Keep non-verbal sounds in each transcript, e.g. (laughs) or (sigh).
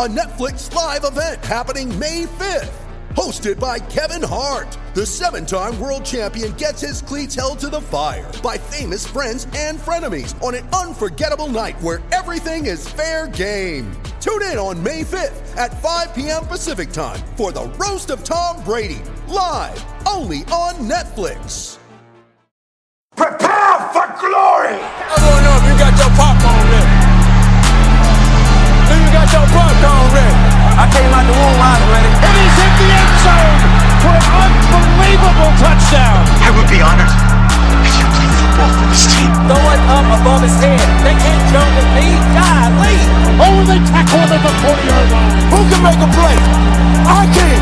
a Netflix live event happening May 5th. Hosted by Kevin Hart, the seven time world champion gets his cleats held to the fire by famous friends and frenemies on an unforgettable night where everything is fair game. Tune in on May 5th at 5 p.m. Pacific time for the Roast of Tom Brady, live only on Netflix. Prepare for glory! I wanna know if you got your popcorn ready. Do you got your popcorn ready? I came out the womb, I was ready. And he's hit the end zone for an unbelievable touchdown. I would be honored if you played football for this team. Throw it up above his head. They can't jump with me. Golly. Oh, they tackle him at the 40 yard line. Who can make a play? I can.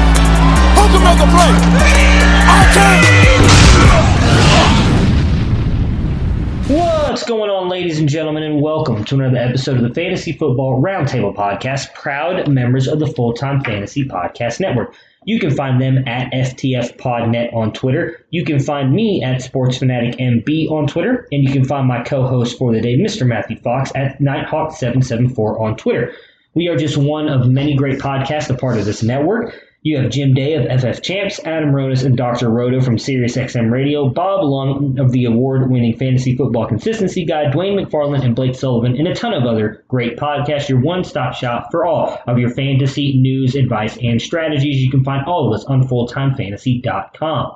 Who can make a play? I can. What's going on, ladies and gentlemen, and welcome to another episode of the Fantasy Football Roundtable Podcast, proud members of the Full Time Fantasy Podcast Network. You can find them at FTF Podnet on Twitter. You can find me at SportsFanaticMB on Twitter, and you can find my co-host for the day, Mr. Matthew Fox, at Nighthawk774 on Twitter. We are just one of many great podcasts, a part of this network. You have Jim Day of FF Champs, Adam Ronis and Dr. Roto from SiriusXM Radio, Bob Lung of the award-winning Fantasy Football Consistency Guide, Dwain McFarland and Blake Sullivan, and a ton of other great podcasts. Your one-stop shop for all of your fantasy news, advice, and strategies. You can find all of us on fulltimefantasy.com.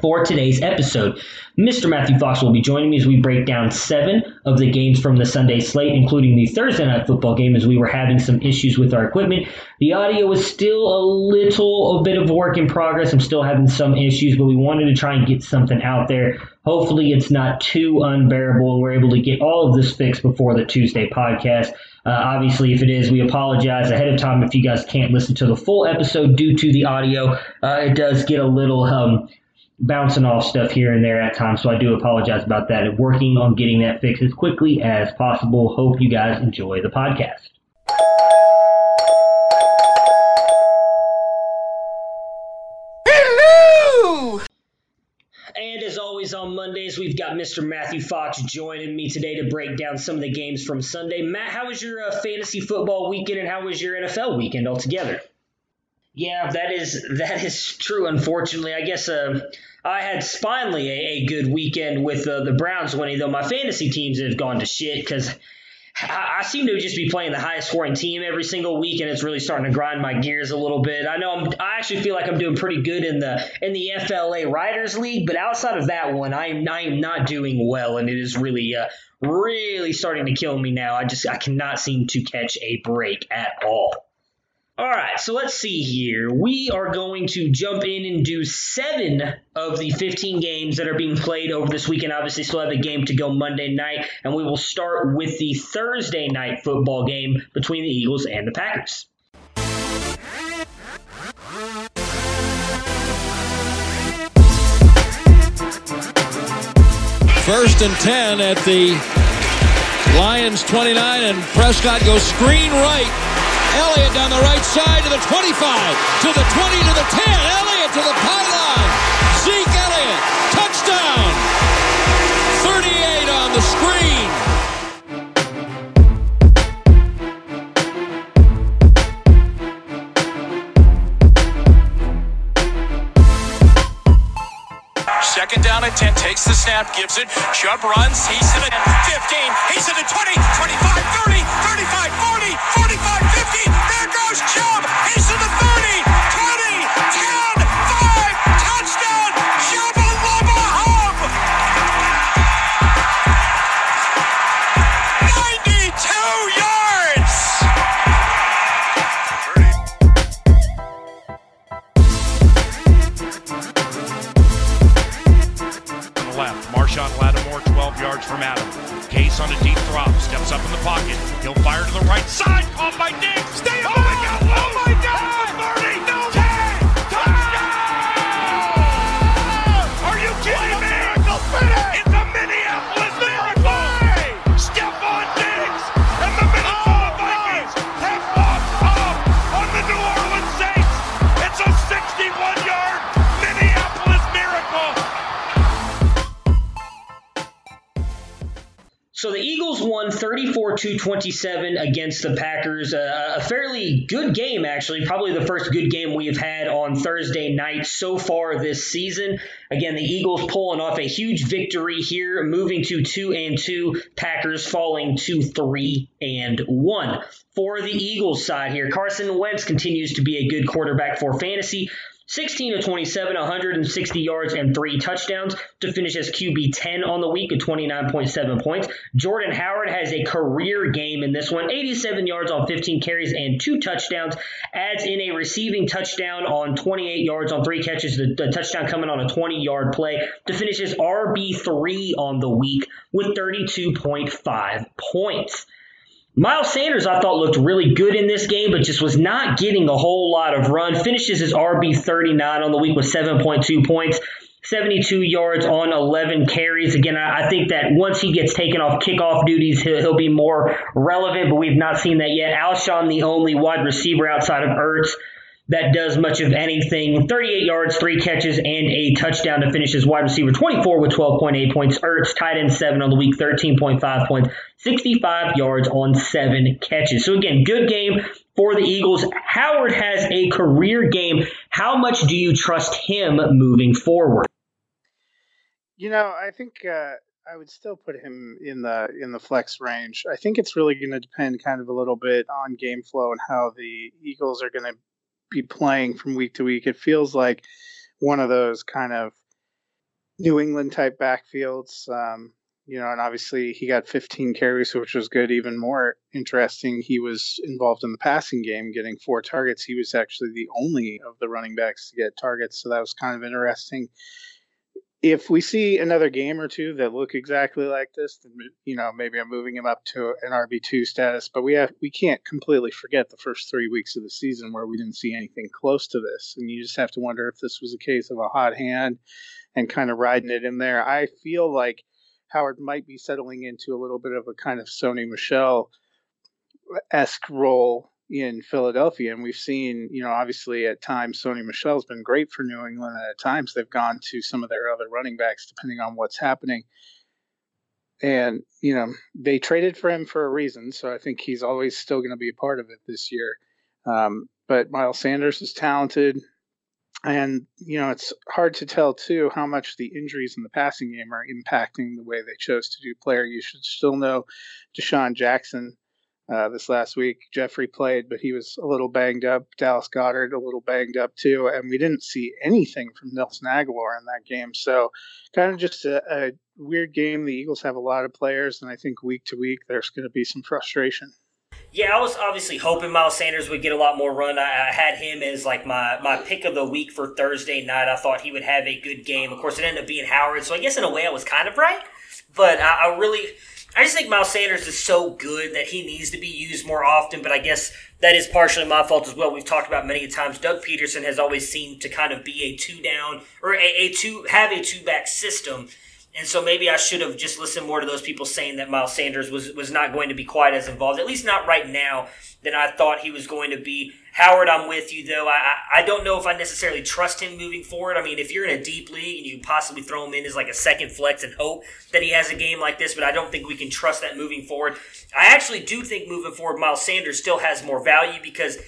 For today's episode, Mr. Matthew Fox will be joining me as we break down seven of the games from the Sunday slate, including the Thursday night football game, as we were having some issues with our equipment. The audio is still a little a bit of work in progress. I'm still having some issues, but we wanted to try and get something out there. Hopefully, it's not too unbearable, and we're able to get all of this fixed before the Tuesday podcast. Uh, obviously, if it is, we apologize ahead of time if you guys can't listen to the full episode due to the audio. Uh, it does get a little um, bouncing off stuff here and there at times, so I do apologize about that. Working on getting that fixed as quickly as possible. Hope you guys enjoy the podcast. Hello! And as always on Mondays, we've got Mr. Matthew Fox joining me today to break down some of the games from Sunday. Matt, how was your uh, fantasy football weekend and how was your NFL weekend altogether? Yeah, that is that is true. Unfortunately, I guess uh, I had finally a, a good weekend with uh, the Browns winning. Though my fantasy teams have gone to shit because I, I seem to just be playing the highest scoring team every single week, and it's really starting to grind my gears a little bit. I know I'm, I actually feel like I'm doing pretty good in the in the FLA Riders League, but outside of that one, I am I am not doing well, and it is really uh, really starting to kill me now. I just I cannot seem to catch a break at all. All right, so let's see here. We are going to jump in and do seven of the 15 games that are being played over this weekend. Obviously, still have a game to go Monday night, and we will start with the Thursday night football game between the Eagles and the Packers. First and 10 at the Lions 29, and Prescott goes screen right. Elliott down the right side to the 25, to the 20, to the 10. Elliott to the pylon. Zeke Elliott, touchdown. 38 on the screen. Second down at 10, takes the snap, gives it. Chubb runs, he's to the 15, he's to the 20, 25, 30, 35, 40, 45, 50. Goes Chubb, he's 34 27 against the Packers. Uh, a fairly good game, actually. Probably the first good game we've had on Thursday night so far this season. Again, the Eagles pulling off a huge victory here, moving to 2 and 2. Packers falling to 3 and 1. For the Eagles side here, Carson Wentz continues to be a good quarterback for fantasy. 16 to 27, 160 yards and three touchdowns to finish as QB 10 on the week at 29.7 points. Jordan Howard has a career game in this one, 87 yards on 15 carries and two touchdowns. Adds in a receiving touchdown on 28 yards on three catches, the, the touchdown coming on a 20 yard play to finish as RB3 on the week with 32.5 points. Miles Sanders, I thought, looked really good in this game, but just was not getting a whole lot of run. Finishes his RB 39 on the week with 7.2 points, 72 yards on 11 carries. Again, I think that once he gets taken off kickoff duties, he'll, be more relevant, but we've not seen that yet. Alshon, the only wide receiver outside of Ertz that does much of anything. 38 yards, three catches, and a touchdown to finish as wide receiver 24 with 12.8 points. Ertz tight end 7 on the week, 13.5 points, 65 yards on 7 catches. So again, good game for the Eagles. Howard has a career game. How much do you trust him moving forward? You know, I think uh, I would still put him in the in the flex range. I think it's really going to depend kind of a little bit on game flow and how the Eagles are going to be playing from week to week. It feels like one of those kind of New England type backfields. Um, you know, and obviously he got 15 carries, which was good. Even more interesting, he was involved in the passing game, getting four targets. He was actually the only of the running backs to get targets, so that was kind of interesting if we see another game or two that look exactly like this, then you know maybe I'm moving him up to an RB two status. But we have we can't completely forget the first three weeks of the season where we didn't see anything close to this, and you just have to wonder if this was a case of a hot hand and kind of riding it in there. I feel like Howard might be settling into a little bit of a kind of Sony Michel esque role in Philadelphia. And we've seen, you know, obviously at times Sony Michel's been great for New England. And at times they've gone to some of their other running backs, depending on what's happening. And, you know, they traded for him for a reason. So I think he's always still going to be a part of it this year. Um, but Miles Sanders is talented. And, you know, it's hard to tell, too, how much the injuries in the passing game are impacting the way they chose to do player. You should still know DeSean Jackson uh, this last week. Jeffery played, but he was a little banged up. Dallas Goedert a little banged up too, and we didn't see anything from Nelson Agholor in that game. So, kind of just a, a weird game. The Eagles have a lot of players, and I think week to week there's going to be some frustration. Yeah, I was obviously hoping Miles Sanders would get a lot more run. I, I, had him as like my, my pick of the week for Thursday night. I thought he would have a good game. Of course, it ended up being Howard, so I guess in a way I was kind of right. But I, I really I just think Miles Sanders is so good that he needs to be used more often, but I guess that is partially my fault as well. We've talked about many times. Doug Pederson has always seemed to kind of be a two down or a, a two have a two back system. And so maybe I should have just listened more to those people saying that Miles Sanders was, was not going to be quite as involved, at least not right now, than I thought he was going to be. Howard, I'm with you though. I, I don't know if I necessarily trust him moving forward. I mean, if you're in a deep league and you possibly throw him in as like a second flex and hope that he has a game like this, but I don't think we can trust that moving forward. I actually do think moving forward, Miles Sanders still has more value because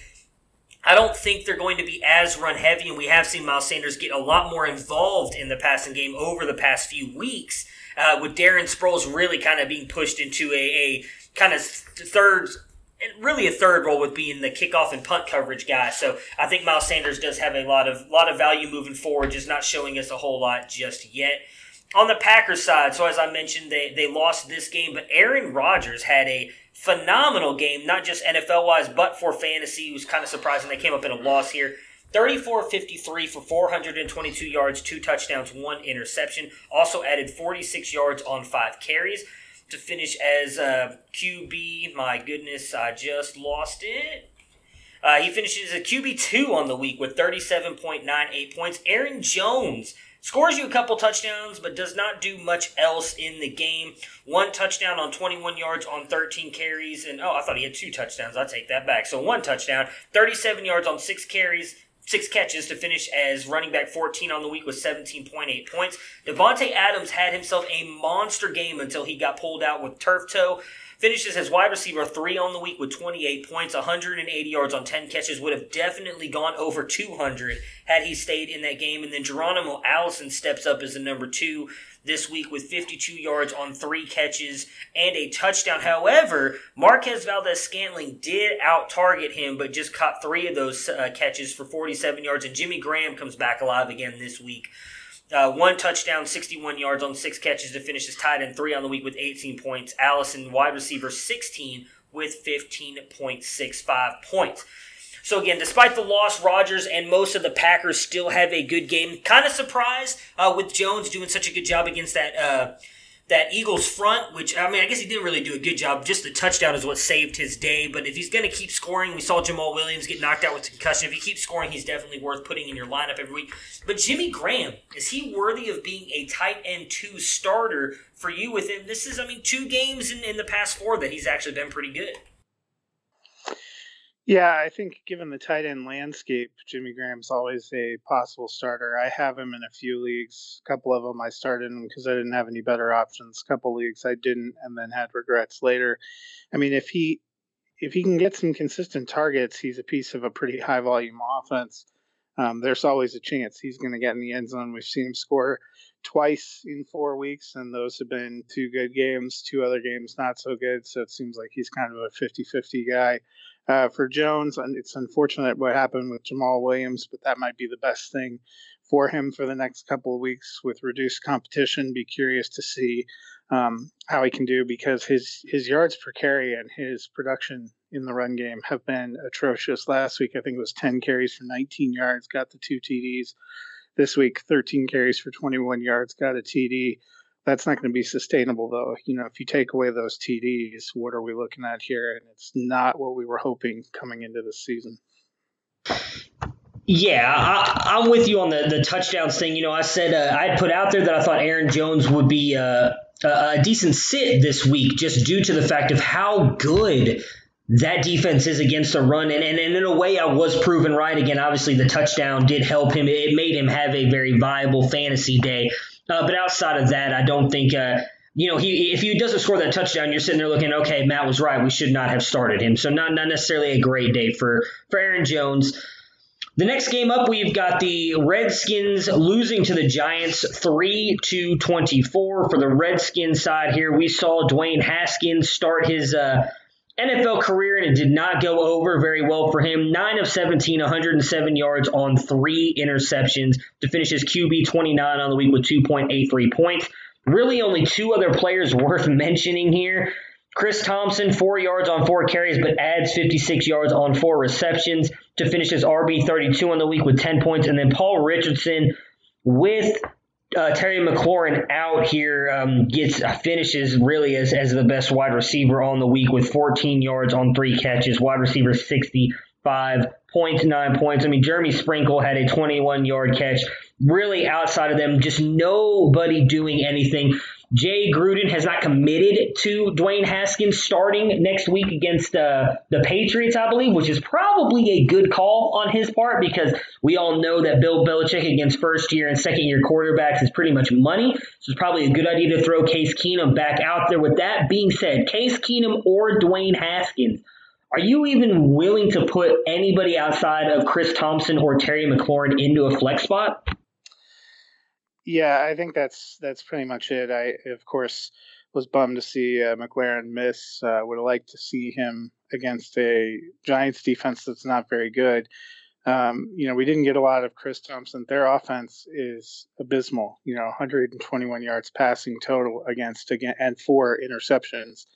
I don't think they're going to be as run heavy, and we have seen Miles Sanders get a lot more involved in the passing game over the past few weeks. Uh, with Darren Sproles really kind of being pushed into a, a kind of third really a third role with being the kickoff and punt coverage guy. So I think Miles Sanders does have a lot of lot of value moving forward, just not showing us a whole lot just yet. On the Packers side, so as I mentioned, they, they lost this game, but Aaron Rodgers had a phenomenal game, not just NFL wise, but for fantasy. It was kind of surprising they came up in a loss here. 34 53 for 422 yards, two touchdowns, one interception. Also added 46 yards on five carries to finish as uh, QB. My goodness, I just lost it. Uh, he finishes a QB2 on the week with 37.98 points. Aaron Jones scores you a couple touchdowns, but does not do much else in the game. One touchdown on 21 yards on 13 carries, and oh, I thought he had two touchdowns. I'll take that back. So one touchdown, 37 yards on six carries, six catches to finish as running back 14 on the week with 17.8 points. Davante Adams had himself a monster game until he got pulled out with turf toe. Finishes as wide receiver three on the week with 28 points, 180 yards on 10 catches. Would have definitely gone over 200 had he stayed in that game. And then Geronimo Allison steps up as the number two this week with 52 yards on three catches and a touchdown. However, Marquez Valdes Scantling did out target him, but just caught three of those uh, catches for 47 yards. And Jimmy Graham comes back alive again this week uh, one touchdown, 61 yards on six catches to finish his tight end three on the week with 18 points. Allison, wide receiver, 16 with 15.65 points. So again, despite the loss, Rodgers and most of the Packers still have a good game. Kind of surprised uh, with Jones doing such a good job against that uh, that Eagles front, which I mean, I guess he didn't really do a good job. Just the touchdown is what saved his day. But if he's going to keep scoring, we saw Jamaal Williams get knocked out with concussion. If he keeps scoring, he's definitely worth putting in your lineup every week. But Jimmy Graham, is he worthy of being a tight end two starter for you? With him, this is, I mean, two games in, in the past four that he's actually been pretty good. Yeah, I think given the tight end landscape, Jimmy Graham's always a possible starter. I have him in a few leagues. A couple of them I started him because I didn't have any better options. A couple leagues I didn't, and then had regrets later. I mean, if he if he can get some consistent targets, he's a piece of a pretty high volume offense. Um, there's always a chance he's going to get in the end zone. We've seen him score twice in four weeks, and those have been two good games. Two other games not so good. So it seems like he's kind of a 50 50 guy. Uh, for Jones, and it's unfortunate what happened with Jamaal Williams, but that might be the best thing for him for the next couple of weeks with reduced competition. Be curious to see um, how he can do because his his yards per carry and his production in the run game have been atrocious. Last week, I think it was 10 carries for 19 yards, got the two TDs. This week, 13 carries for 21 yards, got a TD that's not going to be sustainable though you know if you take away those tds what are we looking at here and it's not what we were hoping coming into the season yeah, I, am with you on the, the touchdowns thing. You know, I said uh, I put out there that I thought Aaron Jones would be uh, a, a decent sit this week just due to the fact of how good that defense is against the run. And, and, and, in a way, I was proven right. Again, obviously, the touchdown did help him. It made him have a very viable fantasy day. Uh, but outside of that, I don't think. Uh, you know, he if he doesn't score that touchdown, you're sitting there looking, okay, Matt was right. We should not have started him. So not not necessarily a great day for for Aaron Jones. The next game up, we've got the Redskins losing to the Giants 3 to 24. For the Redskins side here, we saw Dwayne Haskins start his uh, NFL career, and it did not go over very well for him. 9 of 17, 107 yards on three interceptions to finish his QB 29 on the week with 2.83 points. Really, only two other players (laughs) worth mentioning here. Chris Thompson, four yards on four carries, but adds 56 yards on four receptions to finish his RB 32 on the week with 10 points. And then Paul Richardson with uh, Terry McLaurin out here um, gets uh, finishes really as, as the best wide receiver on the week with 14 yards on three catches. Wide receiver 65 points, nine points. I mean, Jeremy Sprinkle had a 21 yard catch. Really, outside of them, just nobody doing anything. Jay Gruden has not committed to Dwayne Haskins starting next week against uh, the Patriots, I believe, which is probably a good call on his part because we all know that Bill Belichick against first year and second year quarterbacks is pretty much money. So it's probably a good idea to throw Case Keenum back out there. With that being said, Case Keenum or Dwayne Haskins, are you even willing to put anybody outside of Chris Thompson or Terry McLaurin into a flex spot? Yeah, I think that's that's pretty much it. I of course was bummed to see uh, McLaurin miss. Uh, would have liked to see him against a Giants defense that's not very good. Um, you know, we didn't get a lot of Chris Thompson. Their offense is abysmal. You know, 121 yards passing total against again and four interceptions.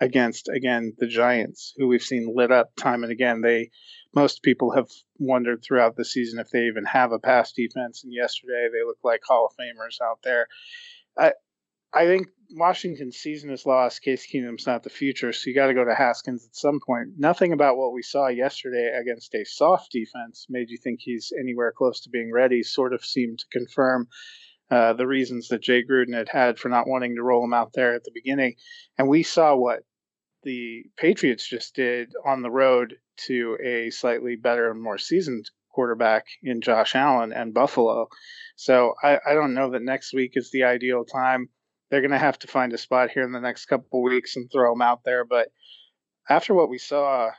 against again the Giants, who we've seen lit up time and again. They most people have wondered throughout the season if they even have a pass defense, and yesterday they look like Hall of Famers out there. I I think Washington's season is lost. Case Keenum's not the future, so you got to go to Haskins at some point. Nothing about what we saw yesterday against a soft defense made you think he's anywhere close to being ready. Sort of seemed to confirm uh, the reasons that Jay Gruden had had for not wanting to roll him out there at the beginning. And we saw what the Patriots just did on the road to a slightly better and more seasoned quarterback in Josh Allen and Buffalo. So I, I don't know that next week is the ideal time. They're going to have to find a spot here in the next couple weeks and throw him out there. But after what we saw,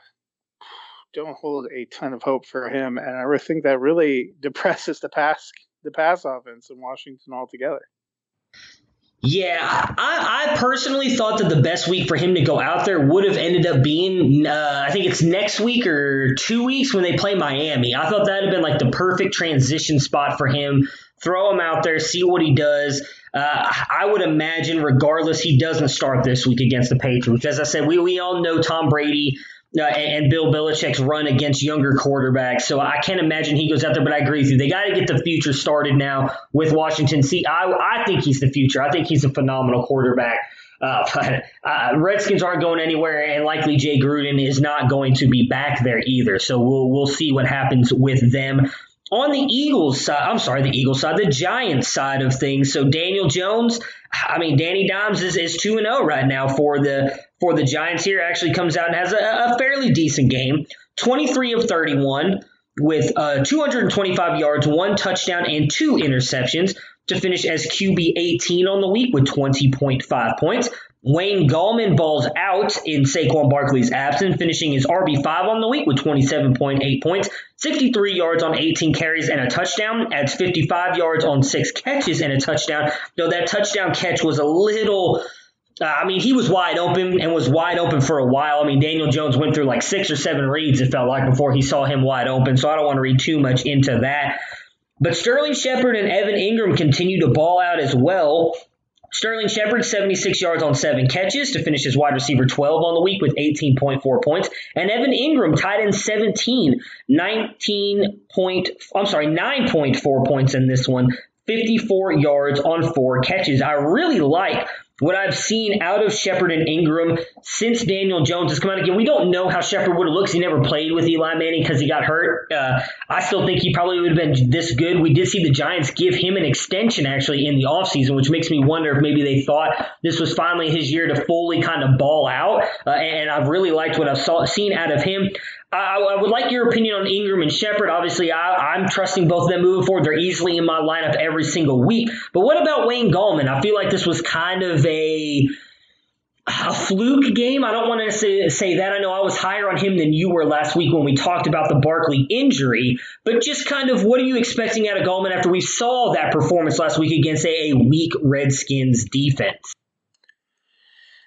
(sighs) don't hold a ton of hope for him. And I think that really (laughs) depresses the pass the pass offense in Washington altogether. Yeah, I, I, personally thought that the best week for him to go out there would have ended up being, uh, I think it's next week or two weeks when they play Miami. I thought that would have been like the perfect transition spot for him. Throw him out there, see what he does. Uh, I would imagine, regardless, he doesn't start this week against the Patriots. As I said, we, we all know Tom Brady uh, and, Bill Belichick's run against younger quarterbacks. So I can't imagine he goes out there, but I agree with you. They got to get the future started now with Washington. See, I, I think he's the future. I think he's a phenomenal quarterback. Uh, (laughs) but uh, Redskins aren't going anywhere, and likely Jay Gruden is not going to be back there either. So we'll we'll see what happens with them. On the Eagles side, I'm sorry, the Eagles side, the Giants side of things. So Daniel Jones, I mean, Danny Dimes is, is 2 0 right now for the for the Giants here. Actually comes out and has a, a fairly decent game 23 of 31 with uh, 225 yards, one touchdown, and two interceptions to finish as QB 18 on the week with 20.5 points. Wayne Gallman balls out in Saquon Barkley's absence, finishing his RB5 on the week with 27.8 points, 63 yards on 18 carries and a touchdown, adds 55 yards on six catches and a touchdown, though that touchdown catch was a little. Uh, I mean, he was wide open and was wide open for a while. I mean, Daniel Jones went through like six or seven reads, it felt like, before he saw him wide open, so I don't want to read too much into that. But Sterling Shepard and Evan Engram continue to ball out as well. Sterling Shepard, 76 yards on seven catches to finish his wide receiver 12 on the week with 18.4 points. And Evan Engram, tied in 17, 19 point, I'm sorry, 9.4 points in this one, 54 yards on four catches. I really like what I've seen out of Shepard and Engram since Daniel Jones has come out again, we don't know how Shepard would have looked. He never played with Eli Manning because he got hurt. Uh, I still think he probably would have been this good. We did see the Giants give him an extension actually in the offseason, which makes me wonder if maybe they thought this was finally his year to fully kind of ball out. Uh, and I've really liked what I've saw, seen out of him. I, I, would like your opinion on Engram and Shepard. Obviously, I, am trusting both of them moving forward. They're easily in my lineup every single week. But what about Wayne Gallman? I feel like this was kind of a a fluke game. I don't want to say, say that. I know I was higher on him than you were last week when we talked about the Barkley injury. But just kind of what are you expecting out of Gallman after we saw that performance last week against a, a weak Redskins defense?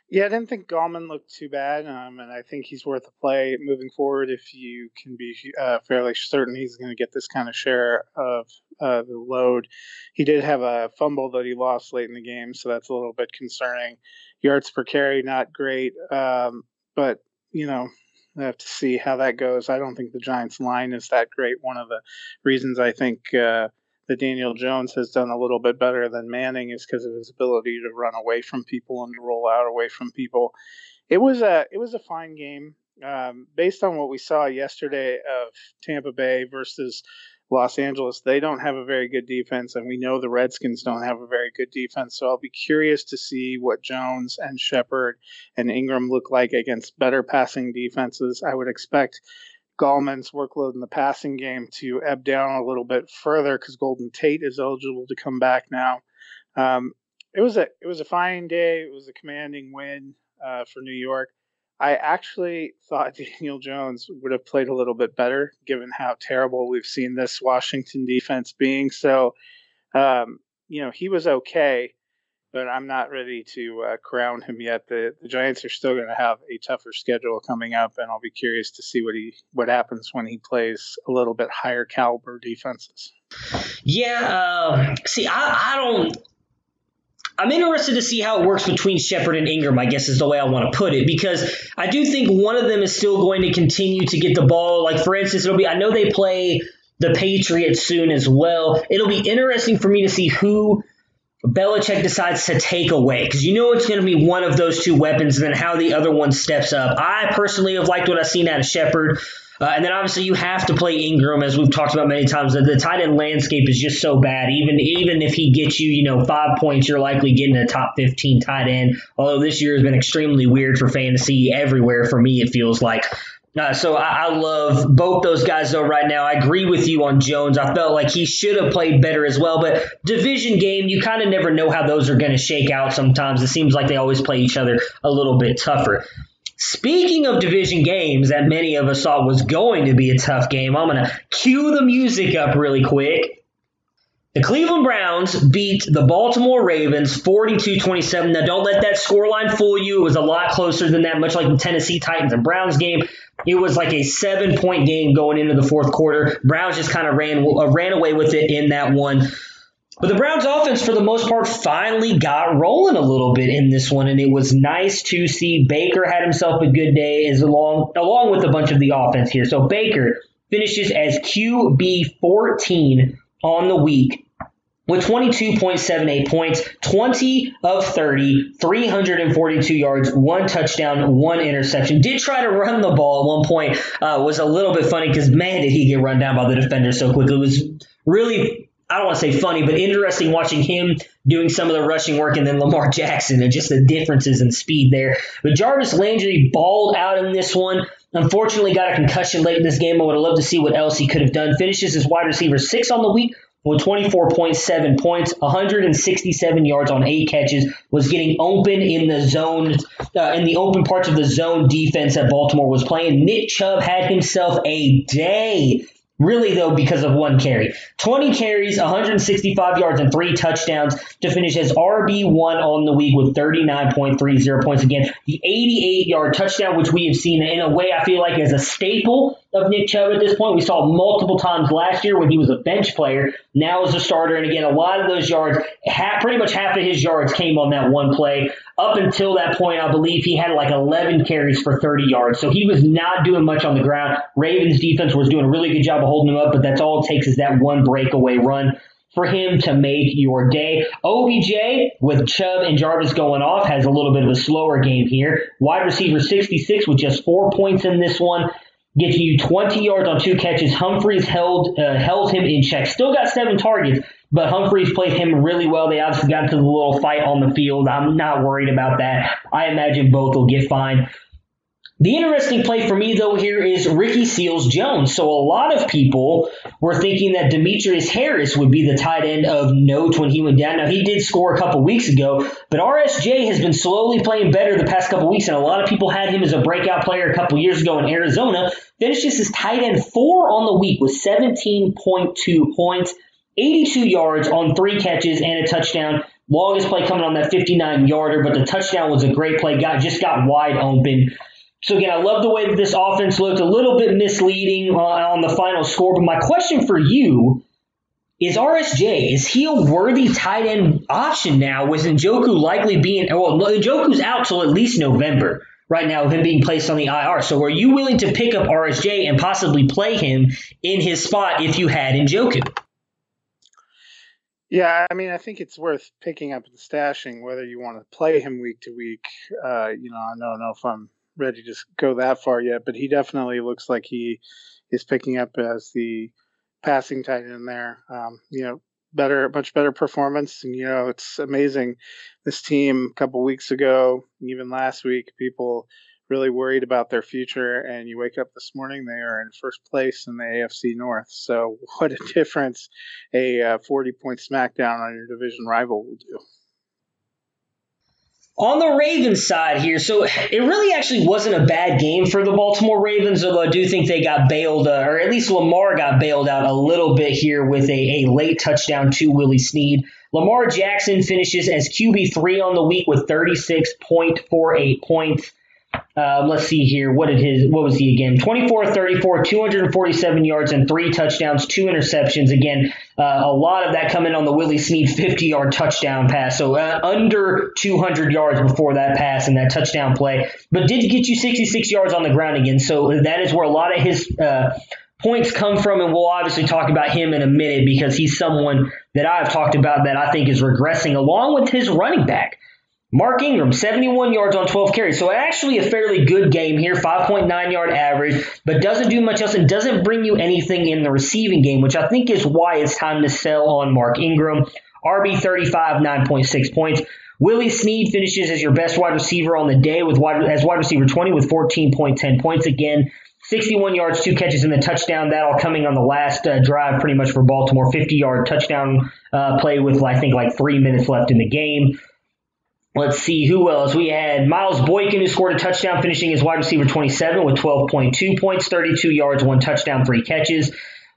Yeah, I didn't think Gallman looked too bad, um, and I think he's worth a play moving forward if you can be uh, fairly certain he's going to get this kind of share of uh, the load. He did have a fumble that he lost late in the game, so that's a little bit concerning. Yards per carry, not great, um, but you know, I have to see how that goes. I don't think the Giants' line is that great. One of the reasons I think. Uh, that Daniel Jones has done a little bit better than Manning is because of his ability to run away from people and to roll out away from people. It was a it was a fine game um, based on what we saw yesterday of Tampa Bay versus Los Angeles. They don't have a very good defense, and we know the Redskins don't have a very good defense. So I'll be curious to see what Jones and Shepard and Engram look like against better passing defenses. I would expect Gallman's workload in the passing game to ebb down a little bit further because Golden Tate is eligible to come back now. Um, it was a it was a fine day. It was a commanding win uh, for New York. I actually thought (laughs) Daniel Jones would have played a little bit better, given how terrible we've seen this Washington defense being. So, um, you know, he was okay but I'm not ready to uh, crown him yet. The, the Giants are still going to have a tougher schedule coming up, and I'll be curious to see what he what happens when he plays a little bit higher caliber defenses. Yeah, uh, see, I, I don't. I'm interested to see how it works between Shepard and Engram, I guess is the way I want to put it, because I do think one of them is still going to continue to get the ball. Like, for instance, it'll be, I know they play the Patriots soon as well. It'll be interesting for me to see who Belichick decides to take away because you know it's going to be one of those two weapons and then how the other one steps up. I personally have liked what I've seen out of Shepard. Uh, and then obviously you have to play Engram, as we've talked about many times. The, the tight end landscape is just so bad. Even even if he gets you, you know, five points, you're likely getting a top 15 tight end. Although this year has been extremely weird for fantasy everywhere for me, it feels like. Uh, so I, I, love both those guys though right now. I agree with you on Jones. I felt like he should have played better as well. But division game, you kind of never know how those are going to shake out. Sometimes it seems like they always play each other a little bit tougher. Speaking of division games that many of us thought was going to be a tough game, I'm going to cue the music up really quick. The Cleveland Browns beat the Baltimore Ravens 42 27. Now, don't let that scoreline fool you. It was a lot closer than that, much like the Tennessee Titans and Browns game. It was like a seven point game going into the fourth quarter. Browns just kind of ran, uh, ran away with it in that one. But the Browns offense, for the most part, finally got rolling a little bit in this one, and it was nice to see Baker had himself a good day as along along with a bunch of the offense here. So Baker finishes as QB 14 on the week with 22.78 points, 20 of 30, 342 yards, one touchdown, one interception. Did try to run the ball at one point. Uh, was a little bit funny because man, did he get run down by the defender so quickly. It was really I don't want to say funny, but interesting watching him doing some of the rushing work and then Lamar Jackson and just the differences in speed there. But Jarvis Landry balled out in this one. Unfortunately, got a concussion late in this game. I would have loved to see what else he could have done. Finishes as wide receiver six on the week with 24.7 points, 167 yards on eight catches, was getting open in the zone, uh, in the open parts of the zone defense that Baltimore was playing. Nick Chubb had himself a day Really, though, because of one carry. 20 carries, 165 yards, and three touchdowns to finish as RB1 on the week with 39.30 points. Again, the 88 yard touchdown, which we have seen in a way I feel like is a staple of Nick Chubb at this point. We saw multiple times last year when he was a bench player, now as a starter. And again, a lot of those yards, half, pretty much half of his yards came on that one play. Up until that point, I believe he had like 11 carries for 30 yards. So he was not doing much on the ground. Ravens defense was doing a really good job of holding him up, but that's all it takes is that one breakaway run for him to make your day. OBJ with Chubb and Jarvis going off has a little bit of a slower game here. Wide receiver 66 with just four points in this one. Gets you 20 yards on two catches. Humphreys held uh, held him in check. Still got seven targets, but Humphreys played him really well. They obviously got into the little fight on the field. I'm not worried about that. I imagine both will get fine. The interesting play for me, though, here is Ricky Seals Jones. So a lot of people were thinking that Demetrius Harris would be the tight end of note when he went down. Now, he did score a couple weeks ago, but RSJ has been slowly playing better the past couple weeks, and a lot of people had him as a breakout player a couple years ago in Arizona. Finishes his tight end four on the week with 17.2 points. 82 yards on three catches and a touchdown. Longest play coming on that 59 yarder, but the touchdown was a great play. Got just got wide open. So again, I love the way that this offense looked. A little bit misleading uh, on the final score, but my question for you is RSJ is he a worthy tight end option now with Njoku likely being well Njoku's out till at least November right now, him being placed on the IR. So are you willing to pick up RSJ and possibly play him in his spot if you had Njoku? Yeah, I mean, I think it's worth picking up and stashing whether you want to play him week to week. Uh, you know, I don't know if I'm ready to go that far yet, but he definitely looks like he is picking up as the passing tight end there. Um, you know, better, much better performance. And, you know, it's amazing. This team a couple weeks ago, even last week, people really worried about their future. And you wake up this morning, they are in first place in the AFC North. So, (laughs) what a difference a uh, 40 point smackdown on your division rival will do. On the Ravens side here, so it really actually wasn't a bad game for the Baltimore Ravens, although I do think they got bailed, uh, or at least Lamar got bailed out a little bit here with a, a late touchdown to Willie Snead. Lamar Jackson finishes as QB3 on the week with 36.48 points. Um, let's see here. What did his? What was he again? 24, 34, 247 yards and three touchdowns, two interceptions. Again, uh, a lot of that coming on the Willie Snead 50 yard touchdown pass. So uh, under 200 yards before that pass and that touchdown play, but did get you 66 yards on the ground again. So that is where a lot of his. Uh, points come from, and we'll obviously talk about him in a minute because he's someone that I've talked about that I think is regressing along with his running back. Mark Ingram, 71 yards on 12 carries. So actually a fairly good game here, 5.9 yard average, but doesn't do much else and doesn't bring you anything in the receiving game, which I think is why it's time to sell on Mark Ingram. RB 35, 9.6 points. Willie Snead finishes as your best wide receiver on the day with wide, as wide receiver 20 with 14.10 points. Again, 61 yards, two catches, and the touchdown. That all coming on the last uh, drive, pretty much for Baltimore. 50 yard touchdown uh, play with I think like three minutes left in the game. Let's see who else. We had Miles Boykin, who scored a touchdown, finishing as wide receiver 27 with 12.2 points, 32 yards, one touchdown, three catches.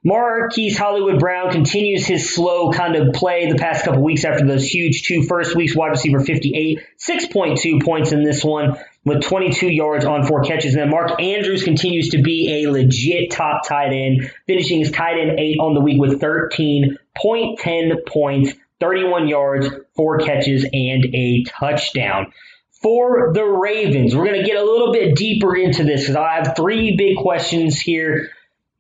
Marquise Hollywood Brown continues his slow kind of play the past couple weeks after those huge two first weeks. Wide receiver 58, 6.2 points in this one with 22 yards on four catches. And then Mark Andrews continues to be a legit top tight end, finishing his tight end eight on the week with 13.10 points, 31 yards, four catches, and a touchdown. For the Ravens, we're going to get a little bit deeper into this because I have three big questions here,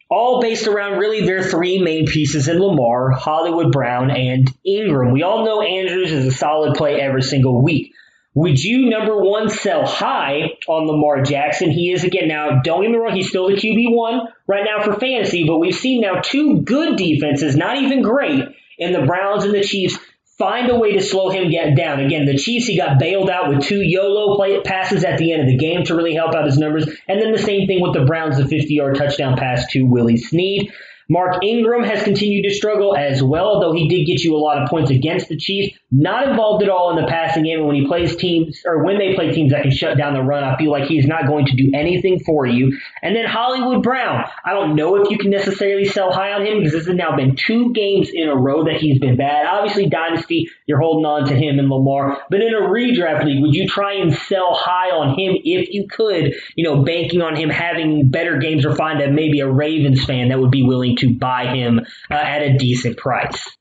all based around really their three main pieces in Lamar, Hollywood Brown, and Ingram. We all know Andrews is a solid play every single week. Would you, number one, sell high on Lamar Jackson? He is, again, now, don't get me wrong, he's still the QB1 right now for fantasy, but we've seen now two good defenses, not even great, in the Browns and the Chiefs find a way to slow him get down. Again, the Chiefs, he got bailed out with two YOLO play passes at the end of the game to really help out his numbers. And then the same thing with the Browns, the 50 yard touchdown pass to Willie Snead. Mark Ingram has continued to struggle as well, though he did get you a lot of points against the Chiefs. Not involved at all in the passing game. And when he plays teams, or when they play teams that can shut down the run, I feel like he's not going to do anything for you. And then Hollywood Brown. I don't know if you can necessarily sell high on him because this has now been two games in a row that he's been bad. Obviously, Dynasty, you're holding on to him and Lamar. But in a redraft league, would you try and sell high on him if you could, you know, banking on him having better games or find a maybe a Ravens fan that would be willing to buy him uh, at a decent price?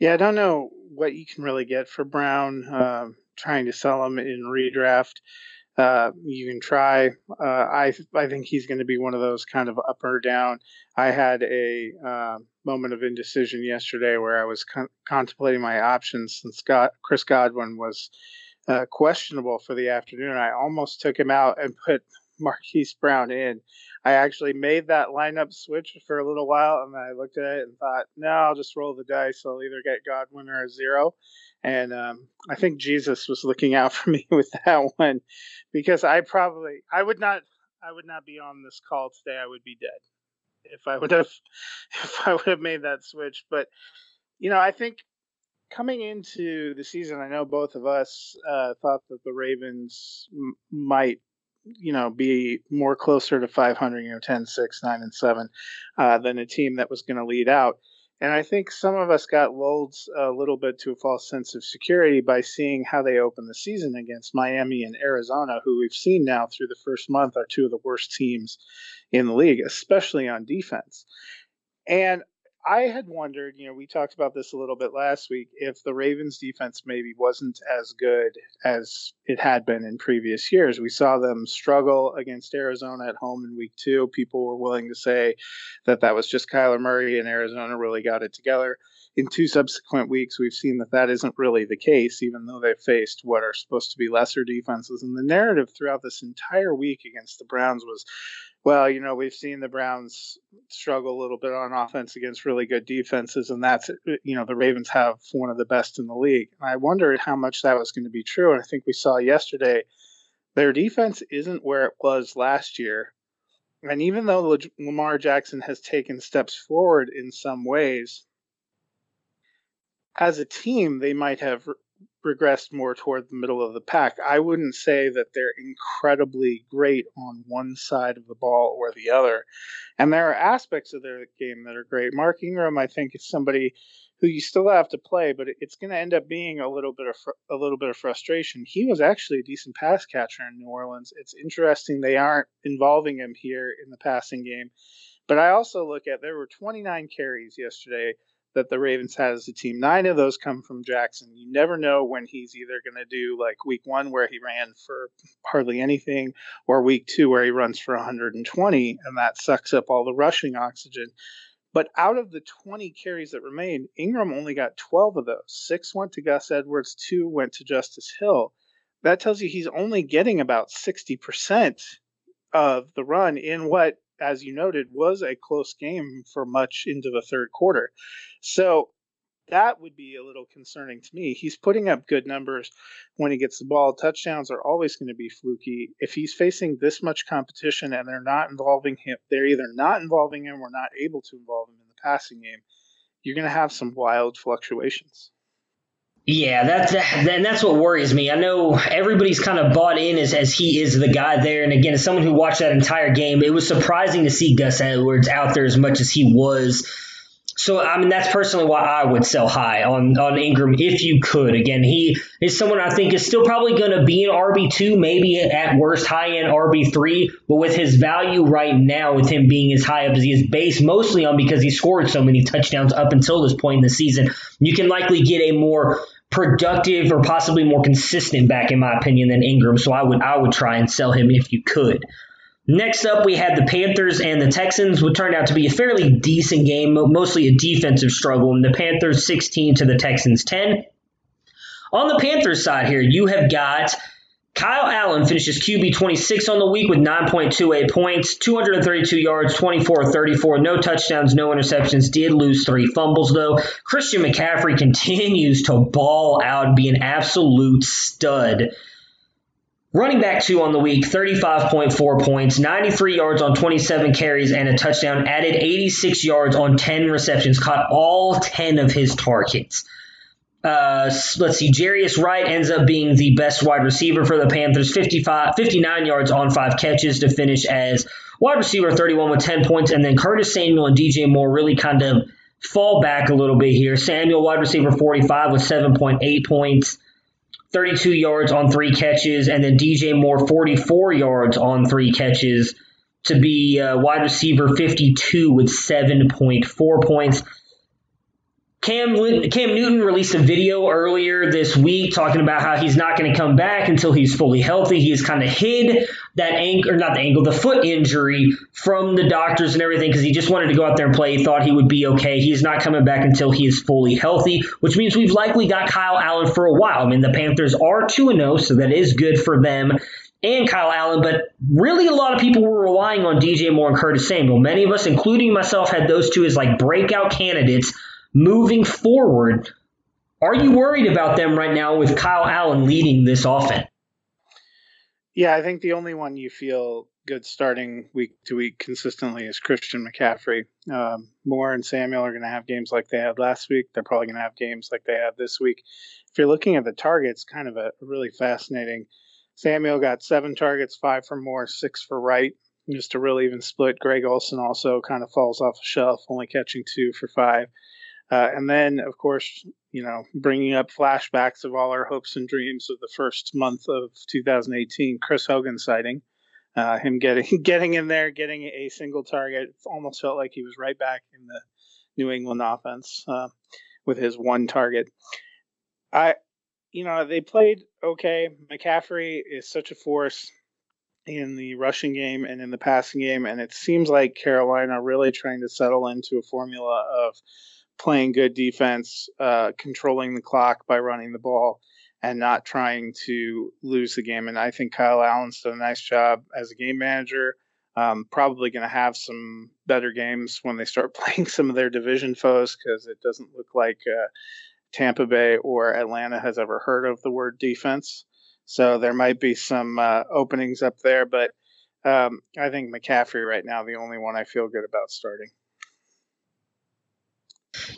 Yeah, I don't know what you can really get for Brown. Uh, trying to sell him in redraft, uh, you can try. Uh, I I think he's going to be one of those kind of up or down. I had a uh, moment of indecision yesterday where I was con- contemplating my options since Scott, Chris Godwin was uh, questionable for the afternoon. I almost took him out and put Marquise Brown in. I actually made that lineup switch for a little while, and I looked at it and thought, no, I'll just roll the dice. I'll either get Godwin or a zero. And um, I think Jesus was looking out (laughs) for me with that one because I probably I would not I would not be on this call today. I would be dead if I would have (laughs) if I would have made that switch. But you know, I think coming into the season, I know both of us uh, thought that the Ravens m- might you know, be more closer to 500, you know, 10, 6, 9, and 7 uh, than a team that was going to lead out. And I think some of us got lulled a little bit to a false sense of security by seeing how they opened the season against Miami and Arizona, who we've seen now through the first month are two of the worst teams in the league, especially on defense. And I had wondered, you know, we talked about this a little bit last week, if the Ravens defense maybe wasn't as good as it had been in previous years. We saw them struggle against Arizona at home in week two. People were willing to say that that was just Kyler Murray and Arizona really got it together. In two subsequent weeks, we've seen that that isn't really the case, even though they've faced what are supposed to be lesser defenses. And the narrative throughout this entire week against the Browns was well, you know, we've seen the Browns struggle a little bit on offense against really good defenses, and that's, you know, the Ravens have one of the best in the league. And I wondered how much that was going to be true. And I think we saw yesterday their defense isn't where it was last year. And even though Lamar Jackson has taken steps forward in some ways, as a team, they might have regressed more toward the middle of the pack. I wouldn't say that they're incredibly great on one side of the ball or the other. And there are aspects of their game that are great. Mark Ingram, I think, is somebody who you still have to play, but it's going to end up being a little bit of fr- a little bit of frustration. He was actually a decent pass catcher in New Orleans. It's interesting they aren't involving him here in the passing game. But I also look at there were 29 carries yesterday that the Ravens had as a team. Nine of those come from Jackson. You never know when he's either going to do like week one, where he ran for hardly anything, or week two, where he runs for 120, and that sucks up all the rushing oxygen. But out of the 20 carries that remained, Ingram only got 12 of those. Six went to Gus Edwards, two went to Justice Hill. That tells you he's only getting about 60% of the run in what, as you noted, was a close game for much into the third quarter. So that would be a little concerning to me. He's putting up good numbers when he gets the ball. Touchdowns are always going to be fluky. If he's facing this much competition and they're not involving him, they're either not involving him or not able to involve him in the passing game, you're going to have some wild fluctuations. Yeah, that's and that's what worries me. I know everybody's kind of bought in as, as he is the guy there. And again, as someone who watched that entire game, it was surprising to see Gus Edwards out there as much as he was so I mean that's personally why I would sell high on on Ingram if you could. Again, he is someone I think is still probably going to be an RB two, maybe at worst high end RB three. But with his value right now, with him being as high up as he is, based mostly on because he scored so many touchdowns up until this point in the season, you can likely get a more productive or possibly more consistent back, in my opinion, than Ingram. So I would I would try and sell him if you could. Next up, we had the Panthers and the Texans, which turned out to be a fairly decent game, mostly a defensive struggle. And the Panthers 16 to the Texans 10. On the Panthers side here, you have got Kyle Allen finishes QB 26 on the week with 9.28 points, 232 yards, 24 34, no touchdowns, no interceptions. Did lose three fumbles though. Christian McCaffrey continues to ball out, be an absolute stud. Running back two on the week, 35.4 points, 93 yards on 27 carries and a touchdown, added 86 yards on 10 receptions, caught all 10 of his targets. Uh, let's see, Jarius Wright ends up being the best wide receiver for the Panthers, 55, 59 yards on five catches to finish as wide receiver 31 with 10 points. And then Curtis Samuel and DJ Moore really kind of fall back a little bit here. Samuel, wide receiver 45 with 7.8 points. 32 yards on three catches, and then DJ Moore 44 yards on three catches to be uh, wide receiver 52 with 7.4 points. Cam Cam Newton released a video earlier this week talking about how he's not going to come back until he's fully healthy. He's kind of hid that ankle, or not the ankle, the foot injury from the doctors and everything because he just wanted to go out there and play. He thought he would be okay. He's not coming back until he is fully healthy, which means we've likely got Kyle Allen for a while. I mean, the Panthers are 2 0, so that is good for them and Kyle Allen, but really a lot of people were relying on DJ Moore and Curtis Samuel. Many of us, including myself, had those two as like breakout candidates moving forward. Are you worried about them right now with Kyle Allen leading this offense? Yeah, I think the only one you feel good starting week to week consistently is Christian McCaffrey. Um, Moore and Samuel are going to have games like they had last week. They're probably going to have games like they had this week. If you're looking at the targets, kind of a really fascinating. Samuel got seven targets, five for Moore, six for Wright. Just a really even split. Greg Olsen also kind of falls off the shelf, only catching two for five. Uh, and then, of course, you know, bringing up flashbacks of all our hopes and dreams of the first month of 2018, Chris Hogan sighting, uh, him getting (laughs) getting in there, getting a single target. It almost felt like he was right back in the New England offense uh, with his one target. I, you know, they played okay. McCaffrey is such a force in the rushing game and in the passing game, and it seems like Carolina really trying to settle into a formula of playing good defense, uh, controlling the clock by running the ball, and not trying to lose the game. And I think Kyle Allen's done a nice job as a game manager. Um, probably going to have some better games when they start (laughs) playing some of their division foes because it doesn't look like uh, Tampa Bay or Atlanta has ever heard of the word defense. So there might be some uh, openings up there, but um, I think McCaffrey right now the only one I feel good about starting.